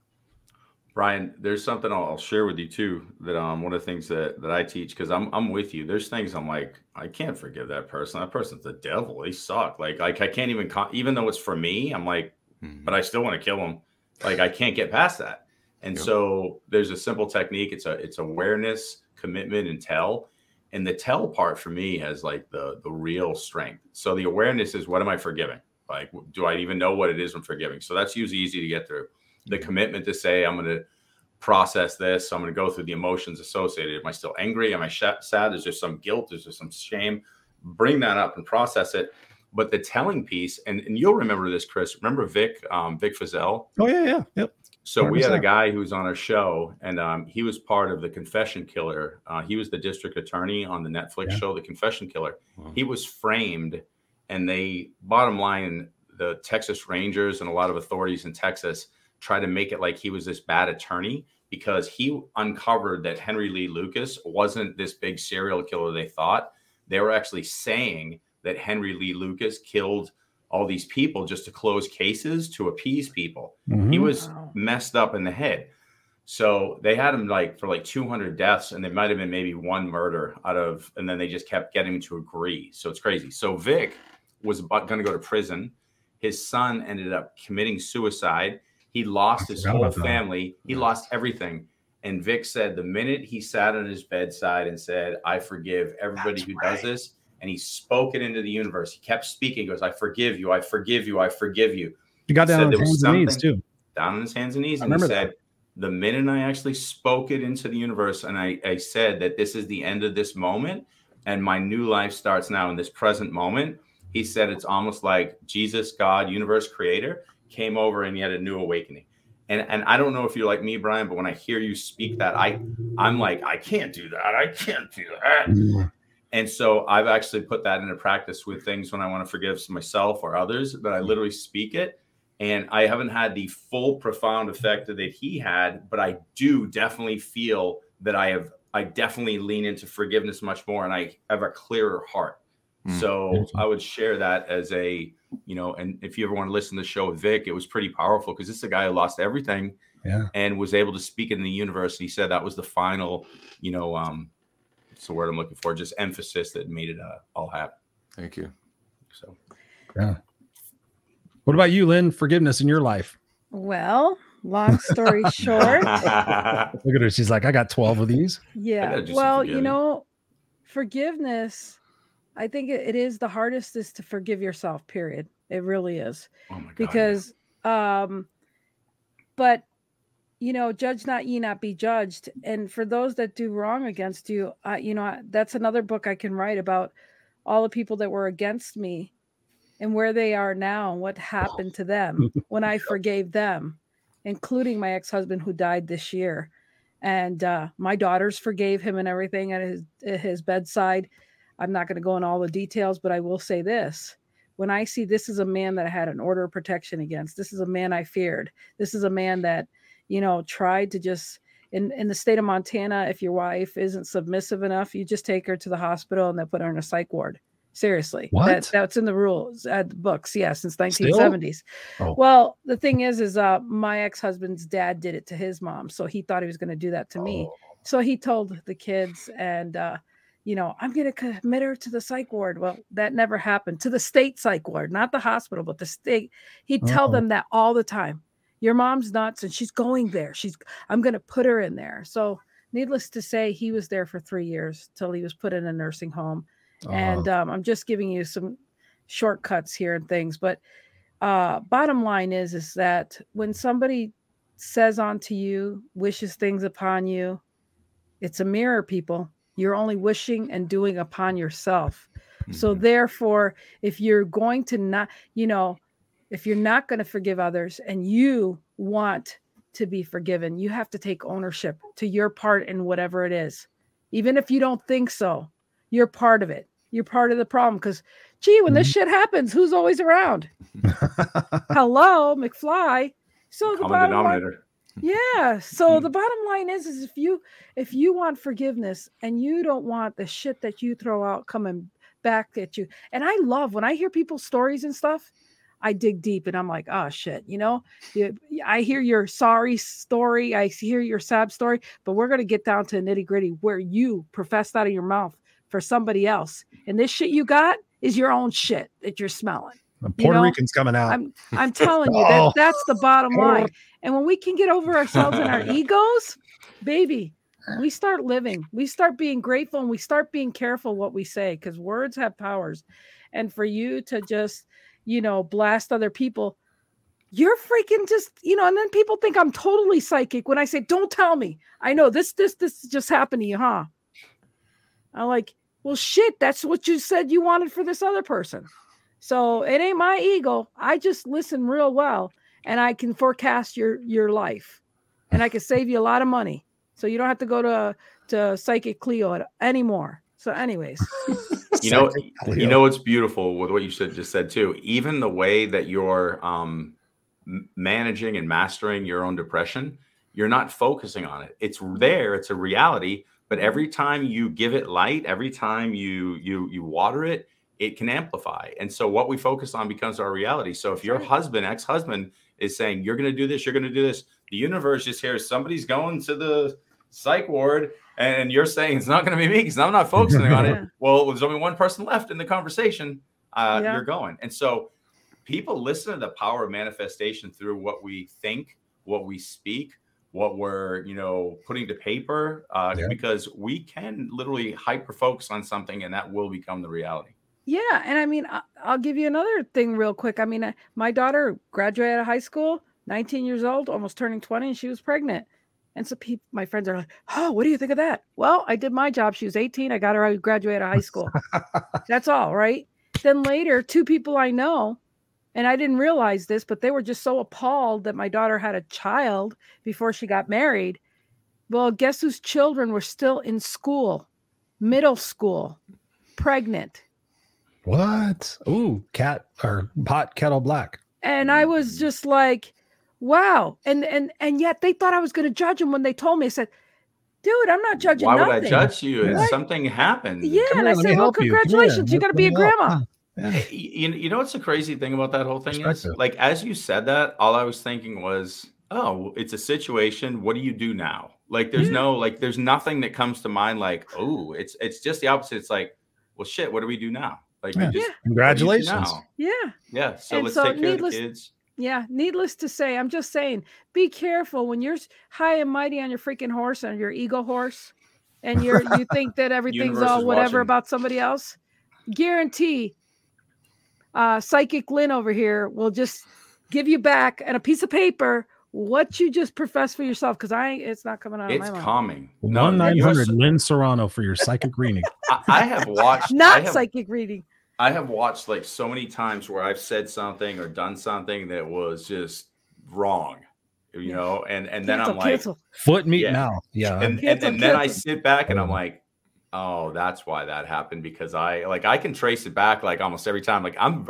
Brian, there's something I'll, I'll share with you too. That um, one of the things that that I teach because I'm I'm with you. There's things I'm like I can't forgive that person. That person's the devil. They suck. Like like I can't even con- even though it's for me. I'm like, Mhm. but I still want to kill him. Like I can't get past that. And so there's a simple technique. It's a it's awareness, commitment, and tell. And the tell part for me has like the the real strength. So the awareness is what am I forgiving? Like do I even know what it is I'm forgiving? So that's usually easy to get through. The commitment to say I'm going to process this. I'm going to go through the emotions associated. Am I still angry? Am I sh- sad? Is there some guilt? Is there some shame? Bring that up and process it. But the telling piece, and, and you'll remember this, Chris. Remember Vic, um, Vic Feazell? oh yeah yeah yep So we had a guy who was on our show, and um, he was part of the Confession Killer. Uh, he was the district attorney on the Netflix Yeah. show, The Confession Killer. Wow. He was framed, and they, bottom line, the Texas Rangers and a lot of authorities in Texas tried to make it like he was this bad attorney because he uncovered that Henry Lee Lucas wasn't this big serial killer they thought. They were actually saying that Henry Lee Lucas killed all these people just to close cases to appease people. He Mhm. was Wow. messed up in the head. So they had him like for like 200 deaths and there might have been maybe one murder out of and then they just kept getting him to agree. So it's crazy. So vic was going to go to prison. His son ended up committing suicide. He lost his whole family. He Yeah. lost everything. And vic said the minute he sat on his bedside and said i forgive everybody That's who right. does this and he spoke it into the universe. He kept speaking. He goes i forgive you. I forgive you. I forgive you. He got down said on his hands and knees too. down on his hands and knees I and he remember said, The minute I actually spoke it into the universe and I, I said that this is the end of this moment and my new life starts now in this present moment, he said it's almost like Jesus, God, universe creator came over and he had a new awakening. And and I don't know if you're like me, Brian, but when I hear you speak that, I I'm like, I can't do that. I can't do that. Mm. And so I've actually put that into practice with things when I want to forgive myself or others that I literally speak it. And I haven't had the full profound effect that he had, but I do definitely feel that I have, I definitely lean into forgiveness much more and I have a clearer heart. Mm. So I would share that as a, you know, and if you ever want to listen to the show with Vic, it was pretty powerful because this is a guy who lost everything yeah and was able to speak it in the universe. And he said that was the final, you know, um, it's the word I'm looking for, just emphasis that made it uh, all happen. Thank you. So yeah what about you lynn forgiveness in your life Well, long story short, look at her she's like i got 12 of these yeah. gotta do some Well, you know, forgiveness, I think it, it is the hardest is to forgive yourself, period. It really is. oh my god, Because um but you know, judge not ye not be judged. And for those that do wrong against you, I you know, that's another book I can write about all the people that were against me and where they are now and what happened to them when I forgave them, including my ex-husband who died this year. And uh, my daughters forgave him and everything at his at his bedside. I'm not going to go in all the details, but I will say this. When I see this is a man that I had an order of protection against, this is a man I feared. This is a man that, you know, tried to just in, in the state of Montana, if your wife isn't submissive enough, you just take her to the hospital and they put her in a psych ward. Seriously, What? That, that's in the rules at the books. Yeah, since 1970s. Oh. Well, the thing is, is uh, my ex husband's dad did it to his mom, so he thought he was going to do that to me. Oh. So he told the kids, and uh, you know, I'm going to commit her to the psych ward. Well, that never happened to the state psych ward, not the hospital, but the state. He'd tell Oh. them that all the time. Your mom's nuts and she's going there. She's, I'm going to put her in there. So, needless to say, he was there for three years till he was put in a nursing home. And um, I'm just giving you some shortcuts here and things. But uh, bottom line is, is that when somebody says onto you, wishes things upon you, it's a mirror, people. You're only wishing and doing upon yourself. So Mhm. therefore, if you're going to not, you know, if you're not going to forgive others and you want to be forgiven, you have to take ownership to your part in whatever it is. Even if you don't think so, you're part of it. You're part of the problem because gee, when this shit happens, who's always around? Hello, McFly. So the Common bottom line, yeah. So Hmm. the bottom line is, is if you if you want forgiveness and you don't want the shit that you throw out coming back at you, and I love when I hear people's stories and stuff. I dig deep and I'm like, oh shit, you know, I hear your sorry story, I hear your sad story, but we're gonna get down to the nitty gritty where you professed out of your mouth for somebody else, and this shit you got is your own shit that you're smelling. The Puerto know, Rican's coming out. I'm I'm telling you that Oh. that's the bottom line. And when we can get over ourselves and our egos, baby, we start living. We start being grateful and we start being careful what we say because words have powers. And for you to just, you know, blast other people, you're freaking just, you know, and then people think I'm totally psychic when I say, don't tell me. I know this, this, this just happened to you, huh? I'm like, well, shit, that's what you said you wanted for this other person. So it ain't my ego. I just listen real well and I can forecast your your life. And I can save you a lot of money. So you don't have to go to to psychic Cleo anymore. So anyways, You know, Psychic you know what's beautiful with what you said just said too. Even the way that you're um, managing and mastering your own depression, you're not focusing on it. It's there. It's a reality. But every time you give it light, every time you you you water it, it can amplify. And so what we focus on becomes our reality. So if your husband, ex-husband, is saying you're going to do this, you're going to do this, the universe just hears somebody's going to the psych ward and you're saying it's not going to be me because I'm not focusing on it. Well, there's only one person left in the conversation. Uh, Yeah. You're going, and so people listen to the power of manifestation through what we think, what we speak, what we're you know putting to paper, uh, Yeah. because we can literally hyper focus on something, and that will become the reality. yeah, and I mean, I- I'll give you another thing real quick. I mean, uh, my daughter graduated out of high school, 19 years old, almost turning 20, and she was pregnant. And so people, my friends are like, "Oh, what do you think of that?" Well, I did my job. She was 18. I got her out of graduate high school. That's all, right? Then later, two people I know, and I didn't realize this, but they were just so appalled that my daughter had a child before she got married. Well, guess whose children were still in school, middle school, pregnant. what? Ooh, cat or pot kettle black. And I was just like, wow. And and and yet they thought I was going to judge them when they told me. I said, dude, I'm not judging Why nothing. would I judge you? It's What? Something happened. Yeah, Come and here, I said, well, congratulations, you. Come here. congratulations, to be a Let me help. grandma. Yeah. You, you know what's the crazy thing about that whole thing is? Like, as you said that, all I was thinking was, oh, it's a situation. What do you do now? Like, there's Yeah. no, like, there's nothing that comes to mind. Like, oh, it's it's just the opposite. It's like, well, shit. What do we do now? Like, Yeah. just Congratulations. do do now? Yeah. Yeah. So And let's so take care needless- of the kids. Yeah, needless to say, I'm just saying, be careful when you're high and mighty on your freaking horse on your ego horse, and you're you think that everything's all whatever watching. about somebody else. Guarantee, uh, psychic Lynn over here will just give you back and a piece of paper what you just profess for yourself because I it's not coming out It's of my mouth. calming. One nine you know, hundred Lynn Serrano for your psychic reading. I, I have watched. Not have psychic reading. I have watched like so many times where I've said something or done something that was just wrong, you Yeah. know, and and then Cancel, I'm like, cancel. Foot meat Yeah. now. Yeah. and and, Cancel, and then I sit back and I'm like, oh, that's why that happened because I like I can trace it back like almost every time. Like I'm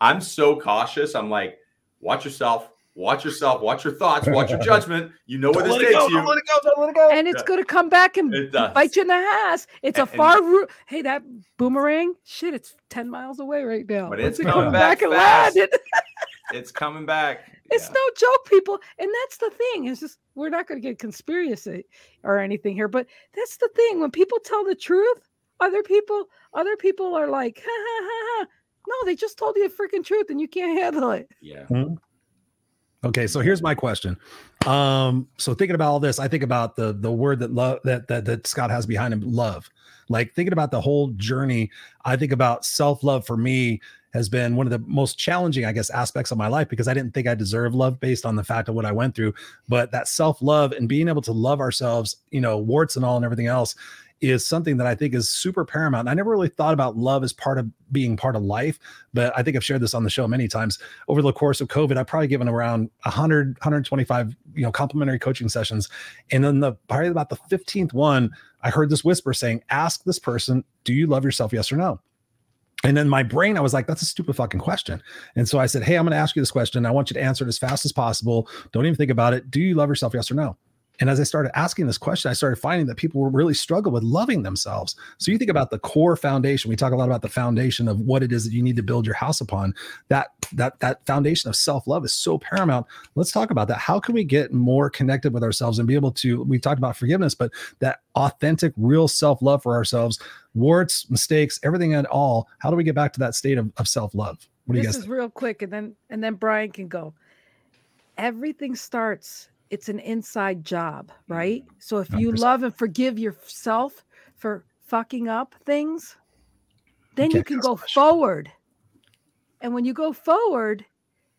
I'm so cautious. I'm like, watch yourself, watch yourself, watch your thoughts, watch your judgment. You know where Don't this let it takes go. you. Don't let it go. Don't let it go. and it's Yeah. going to come back and It bite you in the ass. It's a And- and- far route. Hey, that boomerang, shit, it's 10 miles away right now. But What's it's it coming back and fast. It's coming back. It's Yeah. no joke, people. And that's the thing. It's just, we're not going to get conspiracy or anything here, but that's the thing. When people tell the truth, other people, other people are like, ha, ha, ha, ha. no, they just told you the freaking truth and you can't handle it. Yeah. Mhm. Okay, so here's my question. Um, so thinking about all this, I think about the the word that love that that that Scott has behind him, love. Like thinking about the whole journey, I think about self-love for me has been one of the most challenging, I guess, aspects of my life because I didn't think I deserved love based on the fact of what I went through. But that self-love and being able to love ourselves, you know, warts and all and everything else, is something that I think is super paramount. And I never really thought about love as part of being part of life, but I think I've shared this on the show many times. Over the course of COVID, I've probably given around 100, 125, you know, complimentary coaching sessions. And then the probably about the 15th one, I heard this whisper saying, ask this person, do you love yourself? Yes or no? And then my brain, I was like, that's a stupid fucking question. And so I said, Hey, I'm going to ask you this question. I want you to answer it as fast as possible. Don't even think about it. Do you love yourself? Yes or no? And as I started asking this question, I started finding that people were really struggle with loving themselves. So you think about the core foundation. We talk a lot about the foundation of what it is that you need to build your house upon. That that that foundation of self-love is so paramount. Let's talk about that. How can we get more connected with ourselves and be able to we talked about forgiveness, but that authentic, real self-love for ourselves, warts, mistakes, everything at all. How do we get back to that state of, of self-love? What do you this guys is think? real quick, and then and then Brian can go. Everything starts. It's an inside job, right? So if you 100%. love and forgive yourself for fucking up things, then you can't can go forward. And when you go forward,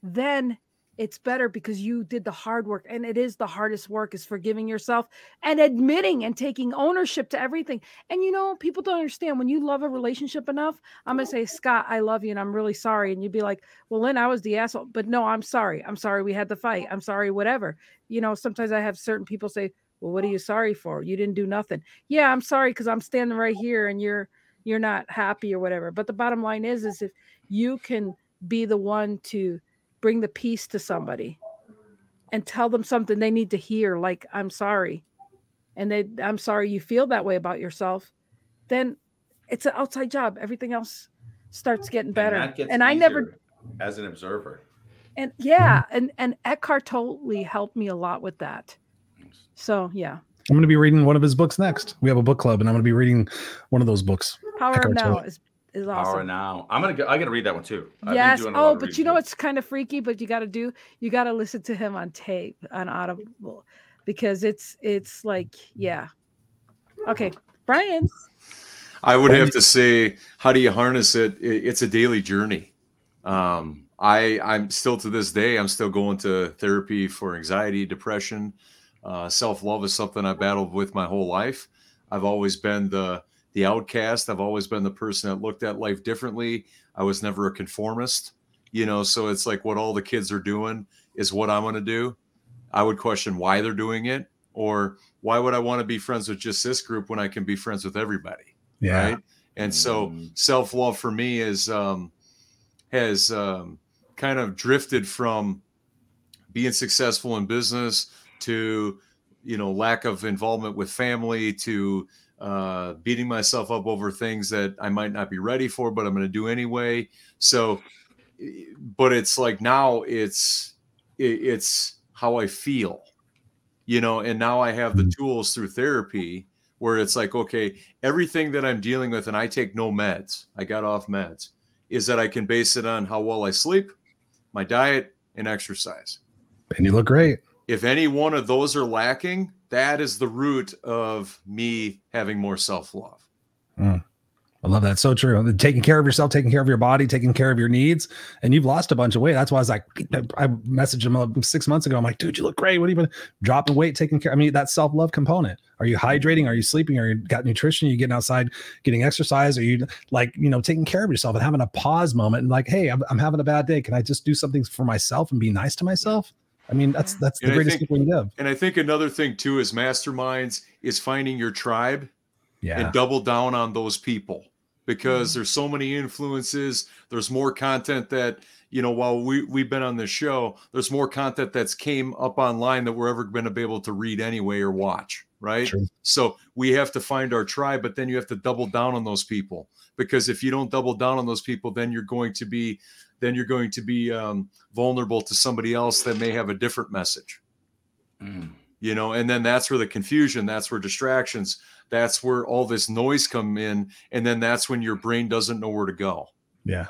then it's better because you did the hard work and it is the hardest work is forgiving yourself and admitting and taking ownership to everything. And you know people don't understand when you love a relationship enough i'm going to say scott i love you and i'm really sorry and you'd be like well lynn i was the asshole but no i'm sorry. I'm sorry we had the fight. I'm sorry whatever. You know sometimes i have certain people say well what are you sorry for? You didn't do nothing. Yeah i'm sorry because i'm standing right here and you're you're not happy or whatever. But the bottom line is is if you can be the one to bring the peace to somebody and tell them something they need to hear like i'm sorry and they i'm sorry you feel that way about yourself then it's an outside job everything else starts getting better And, and i never as an observer. and yeah and and eckhart totally helped me a lot with that so yeah I'm going to be reading one of his books next. We have a book club, and I'm going to be reading one of those books. power of Eckhart now Tolle. is is Power now. I'm gonna go, I gotta read that one too. I've been yes doing oh but you know reading. what's kind of freaky but you got to do you got to listen to him on tape on audible because it's it's like yeah okay brian I would have to say, how do you harness it? It's a daily journey. Um, I I'm still to this day, I'm still going to therapy for anxiety, depression. Uh, Self love is something I battled with my whole life. I've always been the the outcast. I've always been the person that looked at life differently. I was never a conformist, you know. So it's like what all the kids are doing is what I'm going to do. I would question why they're doing it, or why would I want to be friends with just this group when I can be friends with everybody? Yeah. right and so Mm. self-love for me is um has um kind of drifted from being successful in business to you know lack of involvement with family to uh beating myself up over things that i might not be ready for but i'm going to do anyway. So but it's like now it's it, it's how i feel you know and now i have the tools through therapy where it's like okay everything that i'm dealing with and i take no meds i got off meds is that i can base it on how well i sleep my diet and exercise. And you look great. if any one of those are lacking that is the root of me having more self-love I love that. So true. Taking care of yourself, taking care of your body, taking care of your needs. And you've lost a bunch of weight. That's why I was like, I messaged him uh, six months ago. I'm like, dude, you look great. What are you been dropping weight, taking care? I mean, that self love component. Are you hydrating? Are you sleeping? Are you got nutrition? Are you getting outside, getting exercise? Are you like, you know, taking care of yourself and having a pause moment and like, hey, I'm, I'm having a bad day. Can I just do something for myself and be nice to myself? I mean, that's that's the And I greatest think- gift we can give. and i think another thing too is masterminds is finding your tribe Yeah. and double down on those people because Mhm. there's so many influences there's more content that you know while we, we've been on this show there's more content that's came up online that we're ever going to be able to read anyway or watch right True. so we have to find our tribe but then you have to double down on those people because if you don't double down on those people then you're going to be then you're going to be um, vulnerable to somebody else that may have a different message Mm. you know, and then that's where the confusion, that's where distractions, that's where all this noise come in, and then that's when your brain doesn't know where to go. Yeah.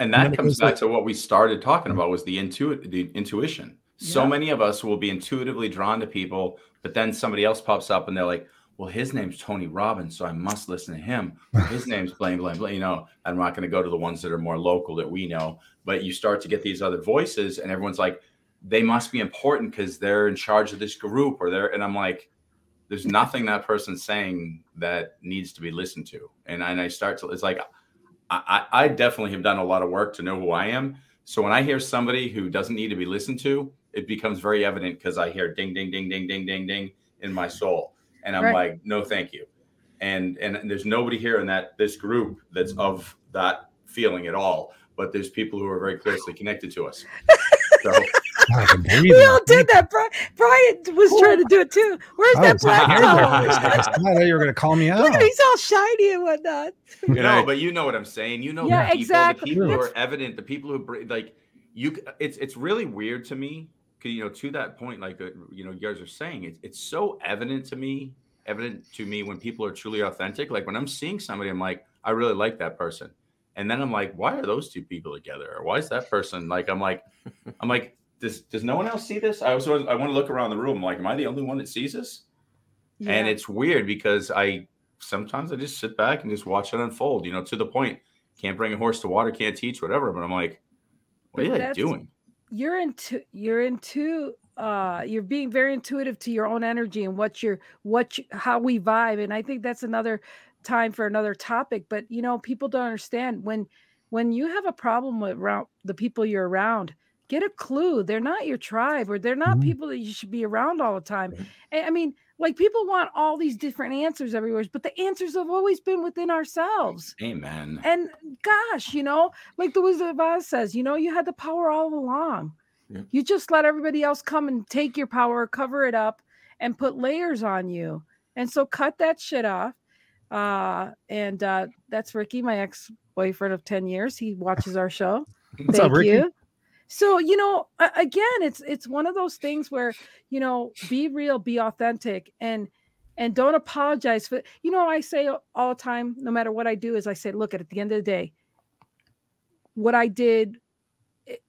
And And that it comes back like- to what we started talking about was the intuit the intuition. So many of us will be intuitively drawn to people, but then somebody else pops up and they're like, well, his name's Tony Robbins, so I must listen to him. His name's blank, blank. You know, I'm not going to go to the ones that are more local that we know, but you start to get these other voices, and everyone's like, they must be important because they're in charge of this group, or they're, and I'm like, there's nothing that person's saying that needs to be listened to. And, and I start to, it's like, I, I I definitely have done a lot of work to know who I am. So when I hear somebody who doesn't need to be listened to, it becomes very evident because I hear ding, ding, ding, ding, ding, ding, ding in my soul, and I'm Right. like, no, thank you. And and there's nobody here in that this group that's mm. of that feeling at all. But there's people who are very closely connected to us. So I We all did that. Bri- Brian was trying to do it too. Where's I that black scared there for a color? second. I thought you were going to call me Look out. at he's all shiny and whatnot. You know, but you know what I'm saying. You know Yeah, the people, exactly. the people who are evident, the people who bring like you. It's it's really weird to me because you know to that point, like uh, you know, you guys are saying it's it's so evident to me, evident to me when people are truly authentic. Like when I'm seeing somebody, I'm like, I really like that person, and then I'm like, why are those two people together? Or why is that person like? I'm like, I'm like, does does no one else see this? I also I want to look around the room. like, am I the only one that sees this? and it's weird because I sometimes I just sit back and just watch it unfold. You know, to the point, can't bring a horse to water, can't teach, whatever. But I'm like, what are you doing? You're into you're into uh you're being very intuitive to your own energy and what you're what you, how we vibe and i think that's another time for another topic but you know people don't understand when when you have a problem with around the people you're around get a clue they're not your tribe or they're not Mhm. people that you should be around all the time. I mean like people want all these different answers everywhere but the answers have always been within ourselves Amen. and gosh, you know, like the Wizard of Oz says, you know, you had the power all along. Yeah. You just let everybody else come and take your power, cover it up, and put layers on you. And so cut that shit off. Uh, and uh, that's Ricky, my ex boyfriend of 10 years. He watches our show. What's Thank up, Ricky? you. So, you know, again, it's it's one of those things where, you know, be real, be authentic and and don't apologize for you know, I say all the time, no matter what I do, is I say, look, at at the end of the day, what I did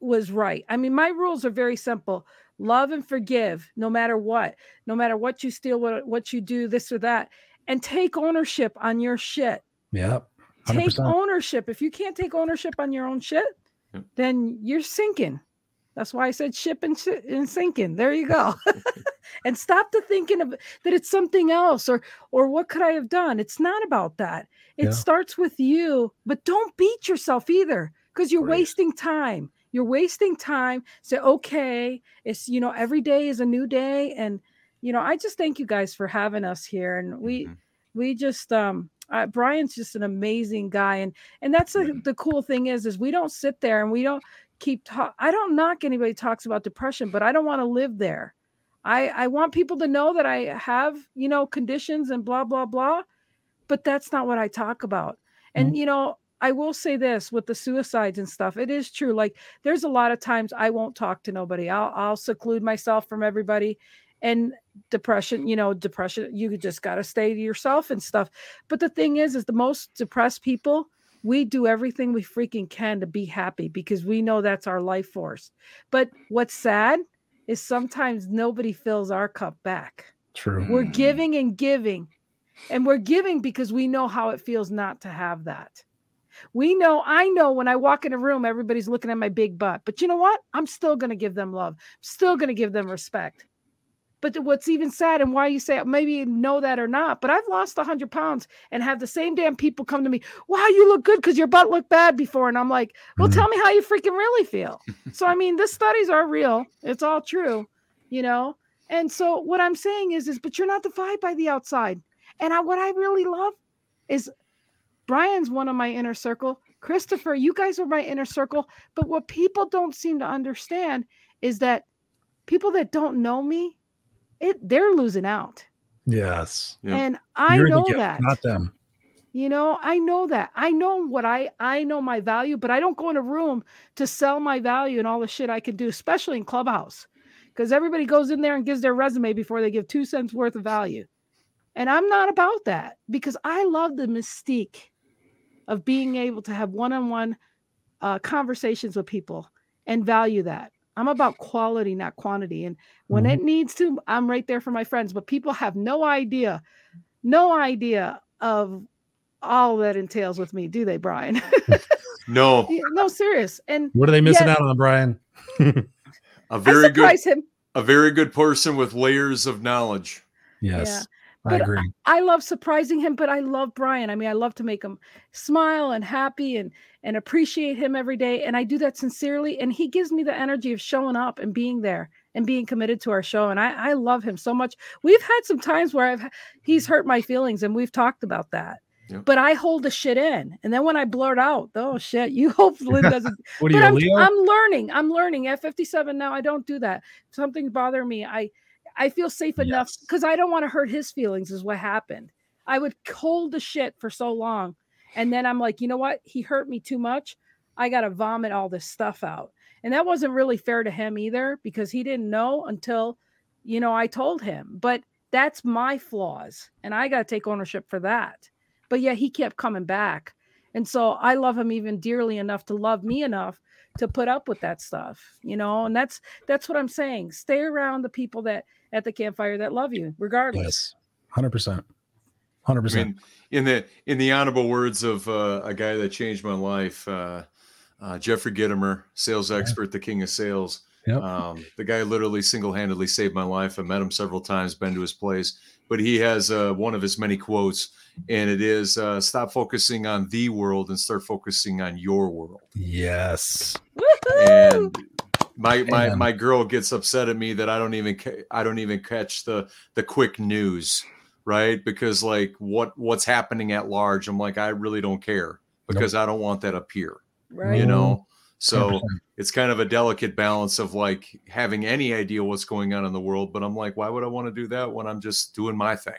was right. I mean, my rules are very simple. Love and forgive no matter what, no matter what you steal, what what you do, this or that, and take ownership on your shit Yep. take 100%. ownership. If you can't take ownership on your own shit, Yep. then you're sinking. That's why I said ship and, si- and sinking. There you go. and stop the thinking of that it's something else or or what could I have done? It's not about that. It Yeah. starts with you, but don't beat yourself either because you're Right. wasting time. You're wasting time. Say, okay, it's you know, every day is a new day. And you know, I just thank you guys for having us here. And we Mhm. we just um uh, Brian's just an amazing guy and and that's the, Mhm. the cool thing is is we don't sit there and we don't keep talk I don't knock anybody talks about depression but I don't want to live there. I I want people to know that I have, you know, conditions and blah blah blah, but that's not what I talk about. And you know, I will say this with the suicides and stuff. It is true like there's a lot of times I won't talk to nobody. I'll I'll seclude myself from everybody and depression, you know, depression you just got to stay to yourself and stuff. But the thing is is the most depressed people we do everything we freaking can to be happy because we know that's our life force. But what's sad is sometimes nobody fills our cup back. True. We're Mm. giving and giving. And we're giving because we know how it feels not to have that. We know, I know when I walk in a room, everybody's looking at my big butt. But you know what? I'm still going to give them love, still going to give them respect. But what's even sad and why you say maybe you know that or not, but I've lost 100 pounds and have the same damn people come to me, wow, you look good because your butt looked bad before. And I'm like, well, Mhm. tell me how you freaking really feel. so, I mean, the studies are real, it's all true, you know? And so what I'm saying is, is but you're not defined by the outside. And I, what I really love is Brian's one of my inner circle. Christopher, you guys are my inner circle. But what people don't seem to understand is that people that don't know me, it they're losing out. Yes. Yeah. And I You're know that. Not them. You know, I know that. I know what I I know my value, but I don't go in a room to sell my value and all the shit I can do, especially in Clubhouse. because everybody goes in there and gives their resume before they give two cents worth of value. And I'm not about that because I love the mystique of being able to have one on one conversations with people and value that. I'm about quality, not quantity. And when mm-hmm. it needs to, I'm right there for my friends. But people have no idea, no idea of all that entails with me, do they, Brian? no, no, serious. And what are they missing yet, out on, Brian? a very good, him. a very good person with layers of knowledge. Yes. I but agree. I, love surprising him, but I love Brian. I mean, I love to make him smile and happy and and appreciate him every day. And I do that sincerely. And he gives me the energy of showing up and being there and being committed to our show. And I, I love him so much. We've had some times where I've he's hurt my feelings, and we've talked about that. Yep. But I hold the shit in, and then when I blurt out, oh shit, you hopefully doesn't. what are you, but I'm, Leo? I'm learning. I'm learning. At 57 now, I don't do that. Something's bothering me. I I feel safe yes. enough because I don't want to hurt his feelings, is what happened. I would hold the shit for so long. And then I'm like, you know what? He hurt me too much. I got to vomit all this stuff out. And that wasn't really fair to him either because he didn't know until, you know, I told him. But that's my flaws. And I got to take ownership for that. But yeah, he kept coming back. And so I love him even dearly enough to love me enough to put up with that stuff, you know, and that's that's what I'm saying. Stay around the people that at the campfire that love you, regardless. Yes, hundred percent, hundred percent. In the in the honorable words of uh, a guy that changed my life, uh, uh, Jeffrey Gitomer, sales expert, yeah. the king of sales. Yep. Um, the guy literally single-handedly saved my life. I met him several times, been to his place, but he has uh, one of his many quotes, and it is uh, "Stop focusing on the world and start focusing on your world." Yes. And my my my girl gets upset at me that I don't even ca- I don't even catch the the quick news, right? Because like what what's happening at large, I'm like I really don't care because nope. I don't want that up here. Right. You know. So 100%. it's kind of a delicate balance of like having any idea what's going on in the world, but I'm like, why would I want to do that when I'm just doing my thing?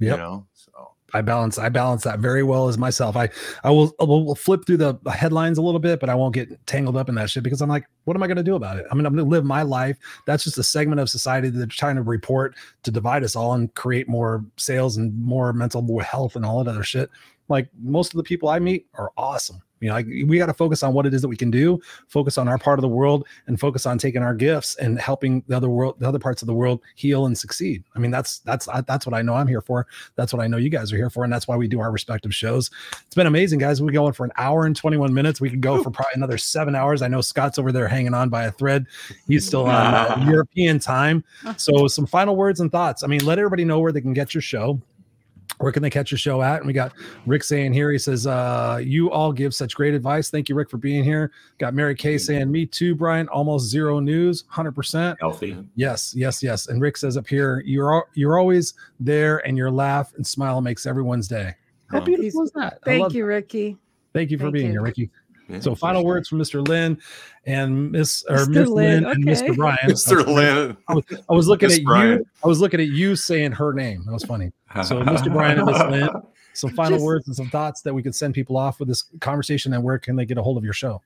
Yep. You know. So I balance I balance that very well as myself. I I will, I will flip through the headlines a little bit, but I won't get tangled up in that shit because I'm like, what am I going to do about it? I mean, I'm going to live my life. That's just a segment of society that they're trying to report to divide us all and create more sales and more mental health and all that other shit. Like most of the people I meet are awesome. You know, like we got to focus on what it is that we can do, focus on our part of the world, and focus on taking our gifts and helping the other world, the other parts of the world heal and succeed. I mean, that's that's that's what I know I'm here for. That's what I know you guys are here for, and that's why we do our respective shows. It's been amazing, guys. We're going for an hour and 21 minutes. We could go for probably another seven hours. I know Scott's over there hanging on by a thread. He's still on uh, European time. So, some final words and thoughts. I mean, let everybody know where they can get your show where can they catch your show at? And we got Rick saying here, he says, uh, you all give such great advice. Thank you, Rick, for being here. Got Mary Kay saying, me too, Brian, almost zero news, 100%. Healthy. Yes, yes, yes. And Rick says up here, you're, you're always there and your laugh and smile makes everyone's day. How beautiful is that? Thank you, Ricky. Thank you for Thank being you. here, Ricky. So final words from Mr. Lynn and Miss or Miss Lynn, Lynn okay. and Mr. Brian. Mr. Lynn. I was, I was looking Ms. at Brian. you. I was looking at you saying her name. That was funny. So Mr. Brian and Miss Lynn. Some final Just, words and some thoughts that we could send people off with this conversation and where can they get a hold of your show?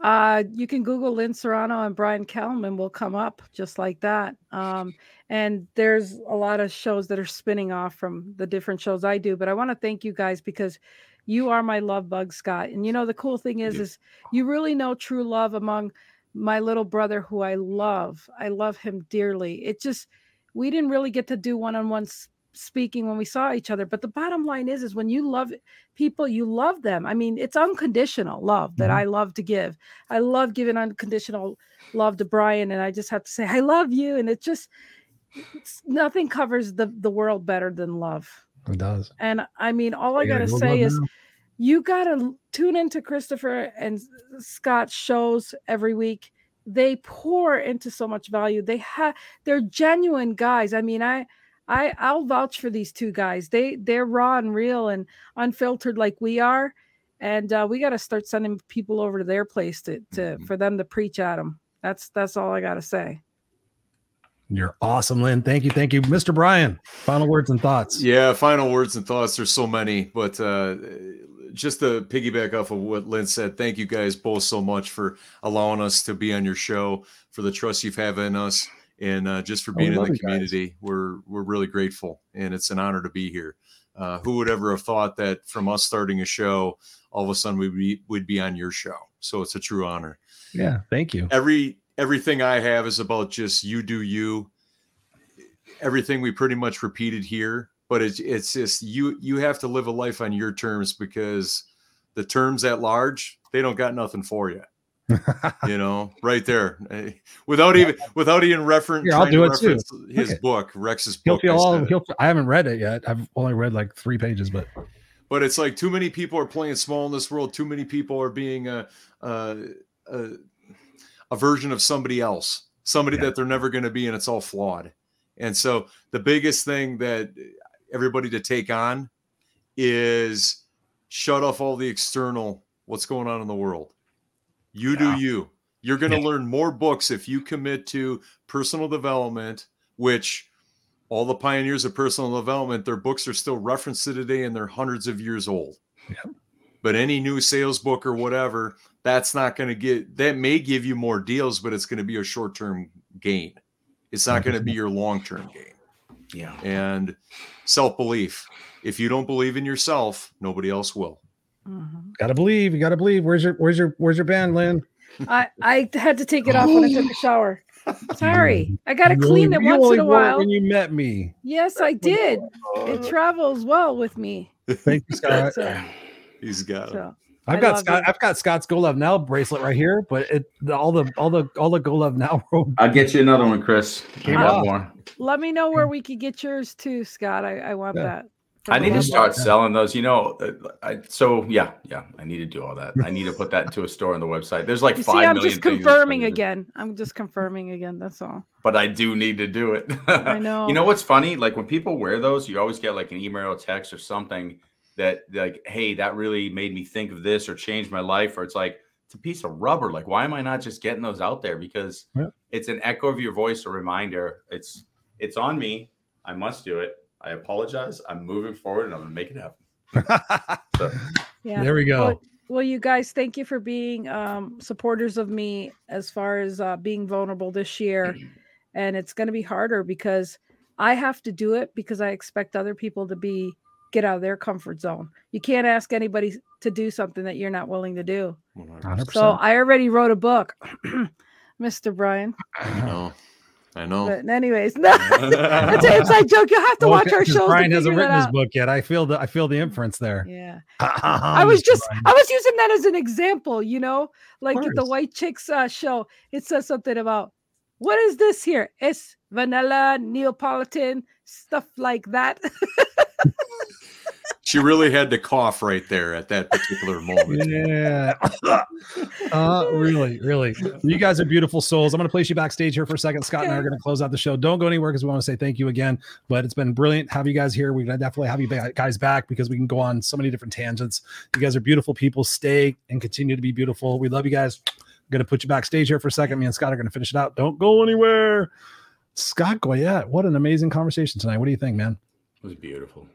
Uh, you can Google Lynn Serrano and Brian Kellman will come up just like that. Um, and there's a lot of shows that are spinning off from the different shows I do. But I want to thank you guys because you are my love bug, Scott. And you know, the cool thing is, yeah. is you really know true love among my little brother who I love. I love him dearly. It just, we didn't really get to do one-on-one speaking when we saw each other. But the bottom line is, is when you love people, you love them. I mean, it's unconditional love that mm-hmm. I love to give. I love giving unconditional love to Brian. And I just have to say, I love you. And it just, nothing covers the, the world better than love. It does. And I mean, all I gotta say is now. you gotta tune into Christopher and Scott's shows every week. They pour into so much value. They have they're genuine guys. I mean, I I I'll vouch for these two guys. They they're raw and real and unfiltered like we are. And uh, we got to start sending people over to their place to, to mm-hmm. for them to preach at them. That's that's all I got to say. You're awesome, Lynn. Thank you. Thank you. Mr. Brian, final words and thoughts. Yeah, final words and thoughts. There's so many, but uh, just to piggyback off of what Lynn said, thank you guys both so much for allowing us to be on your show, for the trust you've had in us, and uh, just for Oh, being in the you guys. community. We're we're really grateful, and it's an honor to be here. Uh, who would ever have thought that from us starting a show, all of a sudden we'd be we'd be on your show? So it's a true honor. Yeah, thank you. Every everything I have is about just you do you. Everything we pretty much repeated here, but it's it's just you you have to live a life on your terms because the terms at large they don't got nothing for you you know, right there, Eh, without even without even reference. Here, I'll do to it too. His Okay. book, Rex's He'll book. feel I all. He'll, I haven't read it yet. I've only read like three pages, but But it's like too many people are playing small in this world. Too many people are being a uh, a, a version of somebody else, somebody Yeah. that they're never going to be, and it's all flawed. And so the biggest thing that everybody to take on is shut off all the external what's going on in the world. You Yeah. do you. You're going to Yeah. learn more books if you commit to personal development, which all the pioneers of personal development, their books are still referenced to today and they're hundreds of years old. Yeah. But any new sales book or whatever, that's not going to get that may give you more deals, but it's going to be a short term gain. It's not going to be your long term gain. Yeah. And self belief. If you don't believe in yourself, nobody else will. Mhm. gotta believe. You gotta believe. Where's your Where's your Where's your band, Lynn? I I had to take it off when I took a shower. Sorry, I gotta You clean only- it once only in a while. When you met me, Yes, I did. It travels well with me. thank you, Scott. So, He's got it. so I've I got Scott. it. I've got Scott's Go Love Now bracelet right here, but it all the all the all the Go Love Now I'll get you another one, Chris. Came I have more. let me know where we could get yours too, Scott. I, I want Yeah. that. I need to start selling those. You know, uh, I, so yeah, yeah. I need to do all that. I need to put that into a store on the website. There's like You five see, I'm million just confirming again. I'm just confirming again. That's all. but I do need to do it. I know. you know what's funny? Like when people wear those, you always get like an email or text or something that like, hey, that really made me think of this or changed my life. Or it's like it's a piece of rubber. Like, why am I not just getting those out there? Because Yeah. it's an echo of your voice, a reminder. It's it's on me. I must do it. I apologize. I'm moving forward and I'm gonna make it happen. So Yeah. there we go. Well, well, you guys, thank you for being um, supporters of me as far as uh, being vulnerable this year. And it's going to be harder because I have to do it because I expect other people to be get out of their comfort zone. You can't ask anybody to do something that you're not willing to do. 100%. So I already wrote a book, Mr. Brian. I know. I know. But anyways, no, that's an inside joke. You'll have to Well, watch our 'cause shows. to Brian hasn't written his book yet. I feel the I feel the inference there. Yeah. I was just I was using that as an example, you know, like at the. White Chicks uh, show. It says something about what is this here? It's vanilla, Neapolitan, stuff like that. She really had to cough right there at that particular moment. Yeah. uh, really, really. You guys are beautiful souls. I'm going to place you backstage here for a second. Scott and I are going to close out the show. Don't go anywhere because we want to say thank you again. But it's been brilliant have you guys here. We're going to definitely have you guys back because we can go on so many different tangents. You guys are beautiful people. Stay and continue to be beautiful. We love you guys. I'm going to put you backstage here for a second. Me and Scott are going to finish it out. Don't go anywhere. Scott Goyette, what an amazing conversation tonight. What do you think, man? it was beautiful.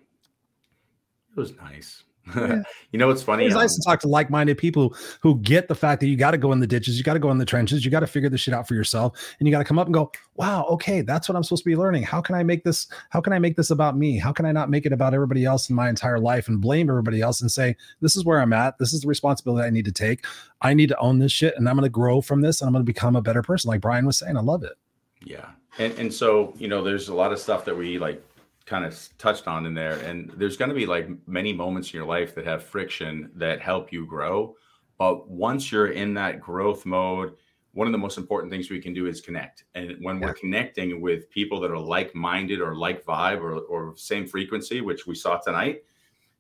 It was nice. Yeah. you know what's funny? It's nice Um, to talk to like-minded people who, who get the fact that you got to go in the ditches, you got to go in the trenches, you got to figure this shit out for yourself, and you got to come up and go, "Wow, okay, that's what I'm supposed to be learning. How can I make this? How can I make this about me? How can I not make it about everybody else in my entire life and blame everybody else and say this is where I'm at, this is the responsibility I need to take. I need to own this shit, and I'm going to grow from this, and I'm going to become a better person." Like Brian was saying, I love it. Yeah. And and so, you know, there's a lot of stuff that we like kind of touched on in there and there's going to be like many moments in your life that have friction that help you grow. But once you're in that growth mode, one of the most important things we can do is connect. And when we're connecting with people that are like-minded or like vibe or, or same frequency, which we saw tonight,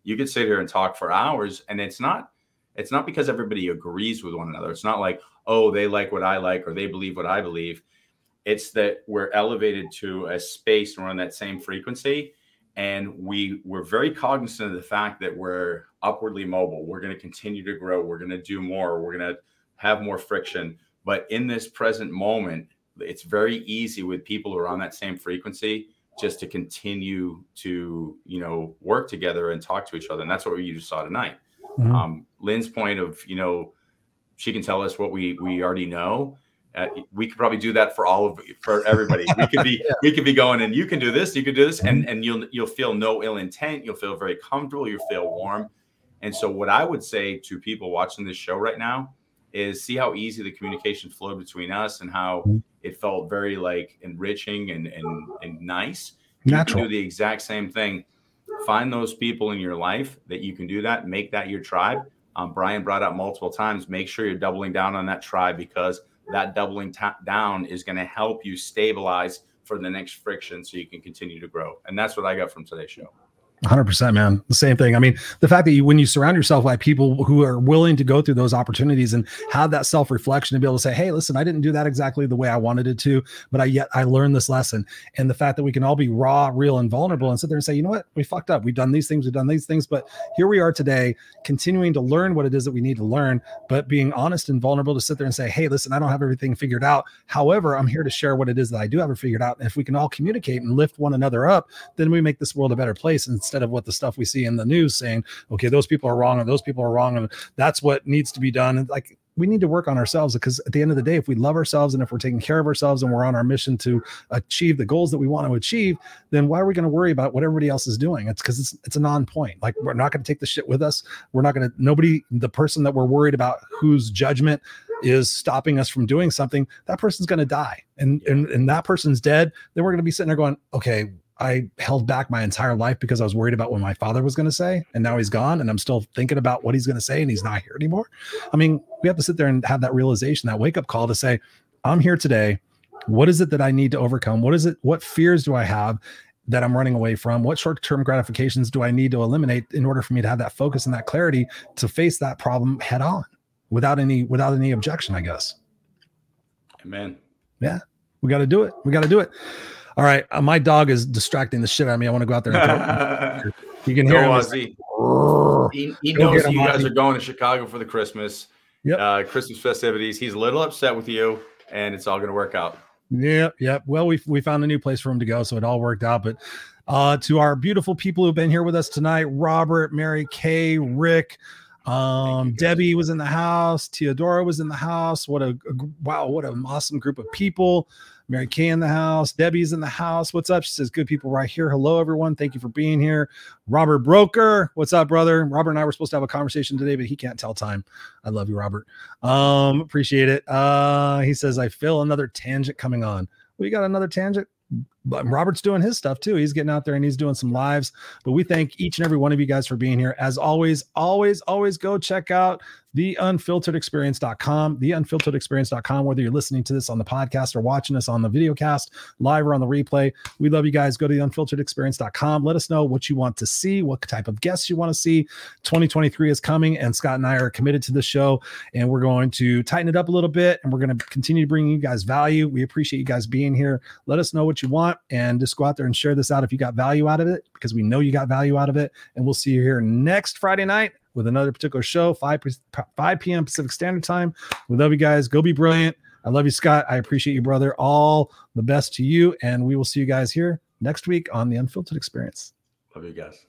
you could sit here and talk for hours and it's not it's not because everybody agrees with one another. It's not like, oh, they like what I like or they believe what I believe it's that we're elevated to a space and we're on that same frequency and we we're very cognizant of the fact that we're upwardly mobile. We're going to continue to grow. We're going to do more. We're going to have more friction. But in this present moment it's very easy with people who are on that same frequency just to continue to you know work together and talk to each other and that's what you just saw tonight. Mhm. um, Lynn's point of you know she can tell us what we we already know. Uh, we could probably do that for all of for everybody. We could be yeah. we could be going and you can do this, you can do this, and and you'll you'll feel no ill intent. You'll feel very comfortable. You'll feel warm. And so, what I would say to people watching this show right now is see how easy the communication flowed between us and how mm-hmm. it felt very like enriching and and, and nice. Natural. do the exact same thing. Find those people in your life that you can do that. Make that your tribe. Um, Brian brought up multiple times. Make sure you're doubling down on that tribe because that doubling t- down is going to help you stabilize for the next friction so you can continue to grow. And that's what I got from today's show. 100% man. The same thing. I mean the fact that you when you surround yourself by people who are willing to go through those opportunities and have that self-reflection to be able to say hey listen i didn't do that exactly the way i wanted it to but i yet i learned this lesson. And the fact that we can all be raw real and vulnerable and sit there and say you know what? We fucked up. We've done these things. We've done these things. But here we are today continuing to learn what it is that we need to learn but being honest and vulnerable to sit there and say hey listen i don't have everything figured out. However i'm here to share what it is that i do have it figured out. And if we can all communicate and lift one another up then we make this world a better place. And instead of what the stuff we see in the news saying, okay, those people are wrong and those people are wrong and that's what needs to be done. And like we need to work on ourselves because at the end of the day, if we love ourselves and if we're taking care of ourselves and we're on our mission to achieve the goals that we want to achieve, then why are we going to worry about what everybody else is doing? It's because it's it's a non-point. Like we're not going to take the shit with us. We're not going to nobody, the person that we're worried about whose judgment is stopping us from doing something, that person's going to die. And, and and that person's dead, then we're going to be sitting there going, okay, I held back my entire life because I was worried about what my father was going to say. And now he's gone and I'm still thinking about what he's going to say and he's not here anymore. I mean, we have to sit there and have that realization, that wake up call to say, I'm here today. What is it that I need to overcome? What is it? What fears do I have that I'm running away from? What short term gratifications do I need to eliminate in order for me to have that focus and that clarity to face that problem head on without any, without any objection, I guess. Amen. Yeah. We got to do it. We got to do it. All right, uh, my dog is distracting the shit out of me. I want to go out there. And talk. you can hear him. He, he knows you guys are going to Chicago for the Christmas, yep. uh, Christmas festivities. He's a little upset with you, and it's all going to work out. Yep, yep. Well, we we found a new place for him to go, so it all worked out. But uh, to our beautiful people who've been here with us tonight, Robert, Mary Kay, Rick. Um, Debbie was in the house. Teodora was in the house. What a, a wow! What an awesome group of people. Mary Kay in the house. Debbie's in the house. What's up? She says, Good people right here. Hello, everyone. Thank you for being here. Robert Broker. What's up, brother? Robert and I were supposed to have a conversation today, but he can't tell time. I love you, Robert. Um, appreciate it. Uh, he says, I feel another tangent coming on. We got another tangent but Robert's doing his stuff too. He's getting out there and he's doing some lives. But we thank each and every one of you guys for being here. As always, always, always go check out theunfilteredexperience.com, theunfilteredexperience.com, whether you're listening to this on the podcast or watching us on the video cast, live or on the replay. We love you guys. Go to theunfilteredexperience.com. Let us know what you want to see, what type of guests you want to see. 2023 is coming, and Scott and I are committed to the show, and we're going to tighten it up a little bit, and we're going to continue to bring you guys value. We appreciate you guys being here. Let us know what you want, and just go out there and share this out if you got value out of it, because we know you got value out of it. And we'll see you here next Friday night with another particular show, 5, 5 p.m. Pacific Standard Time. We love you guys. Go be brilliant. I love you, Scott. I appreciate you, brother. All the best to you. And we will see you guys here next week on the Unfiltered Experience. Love you guys.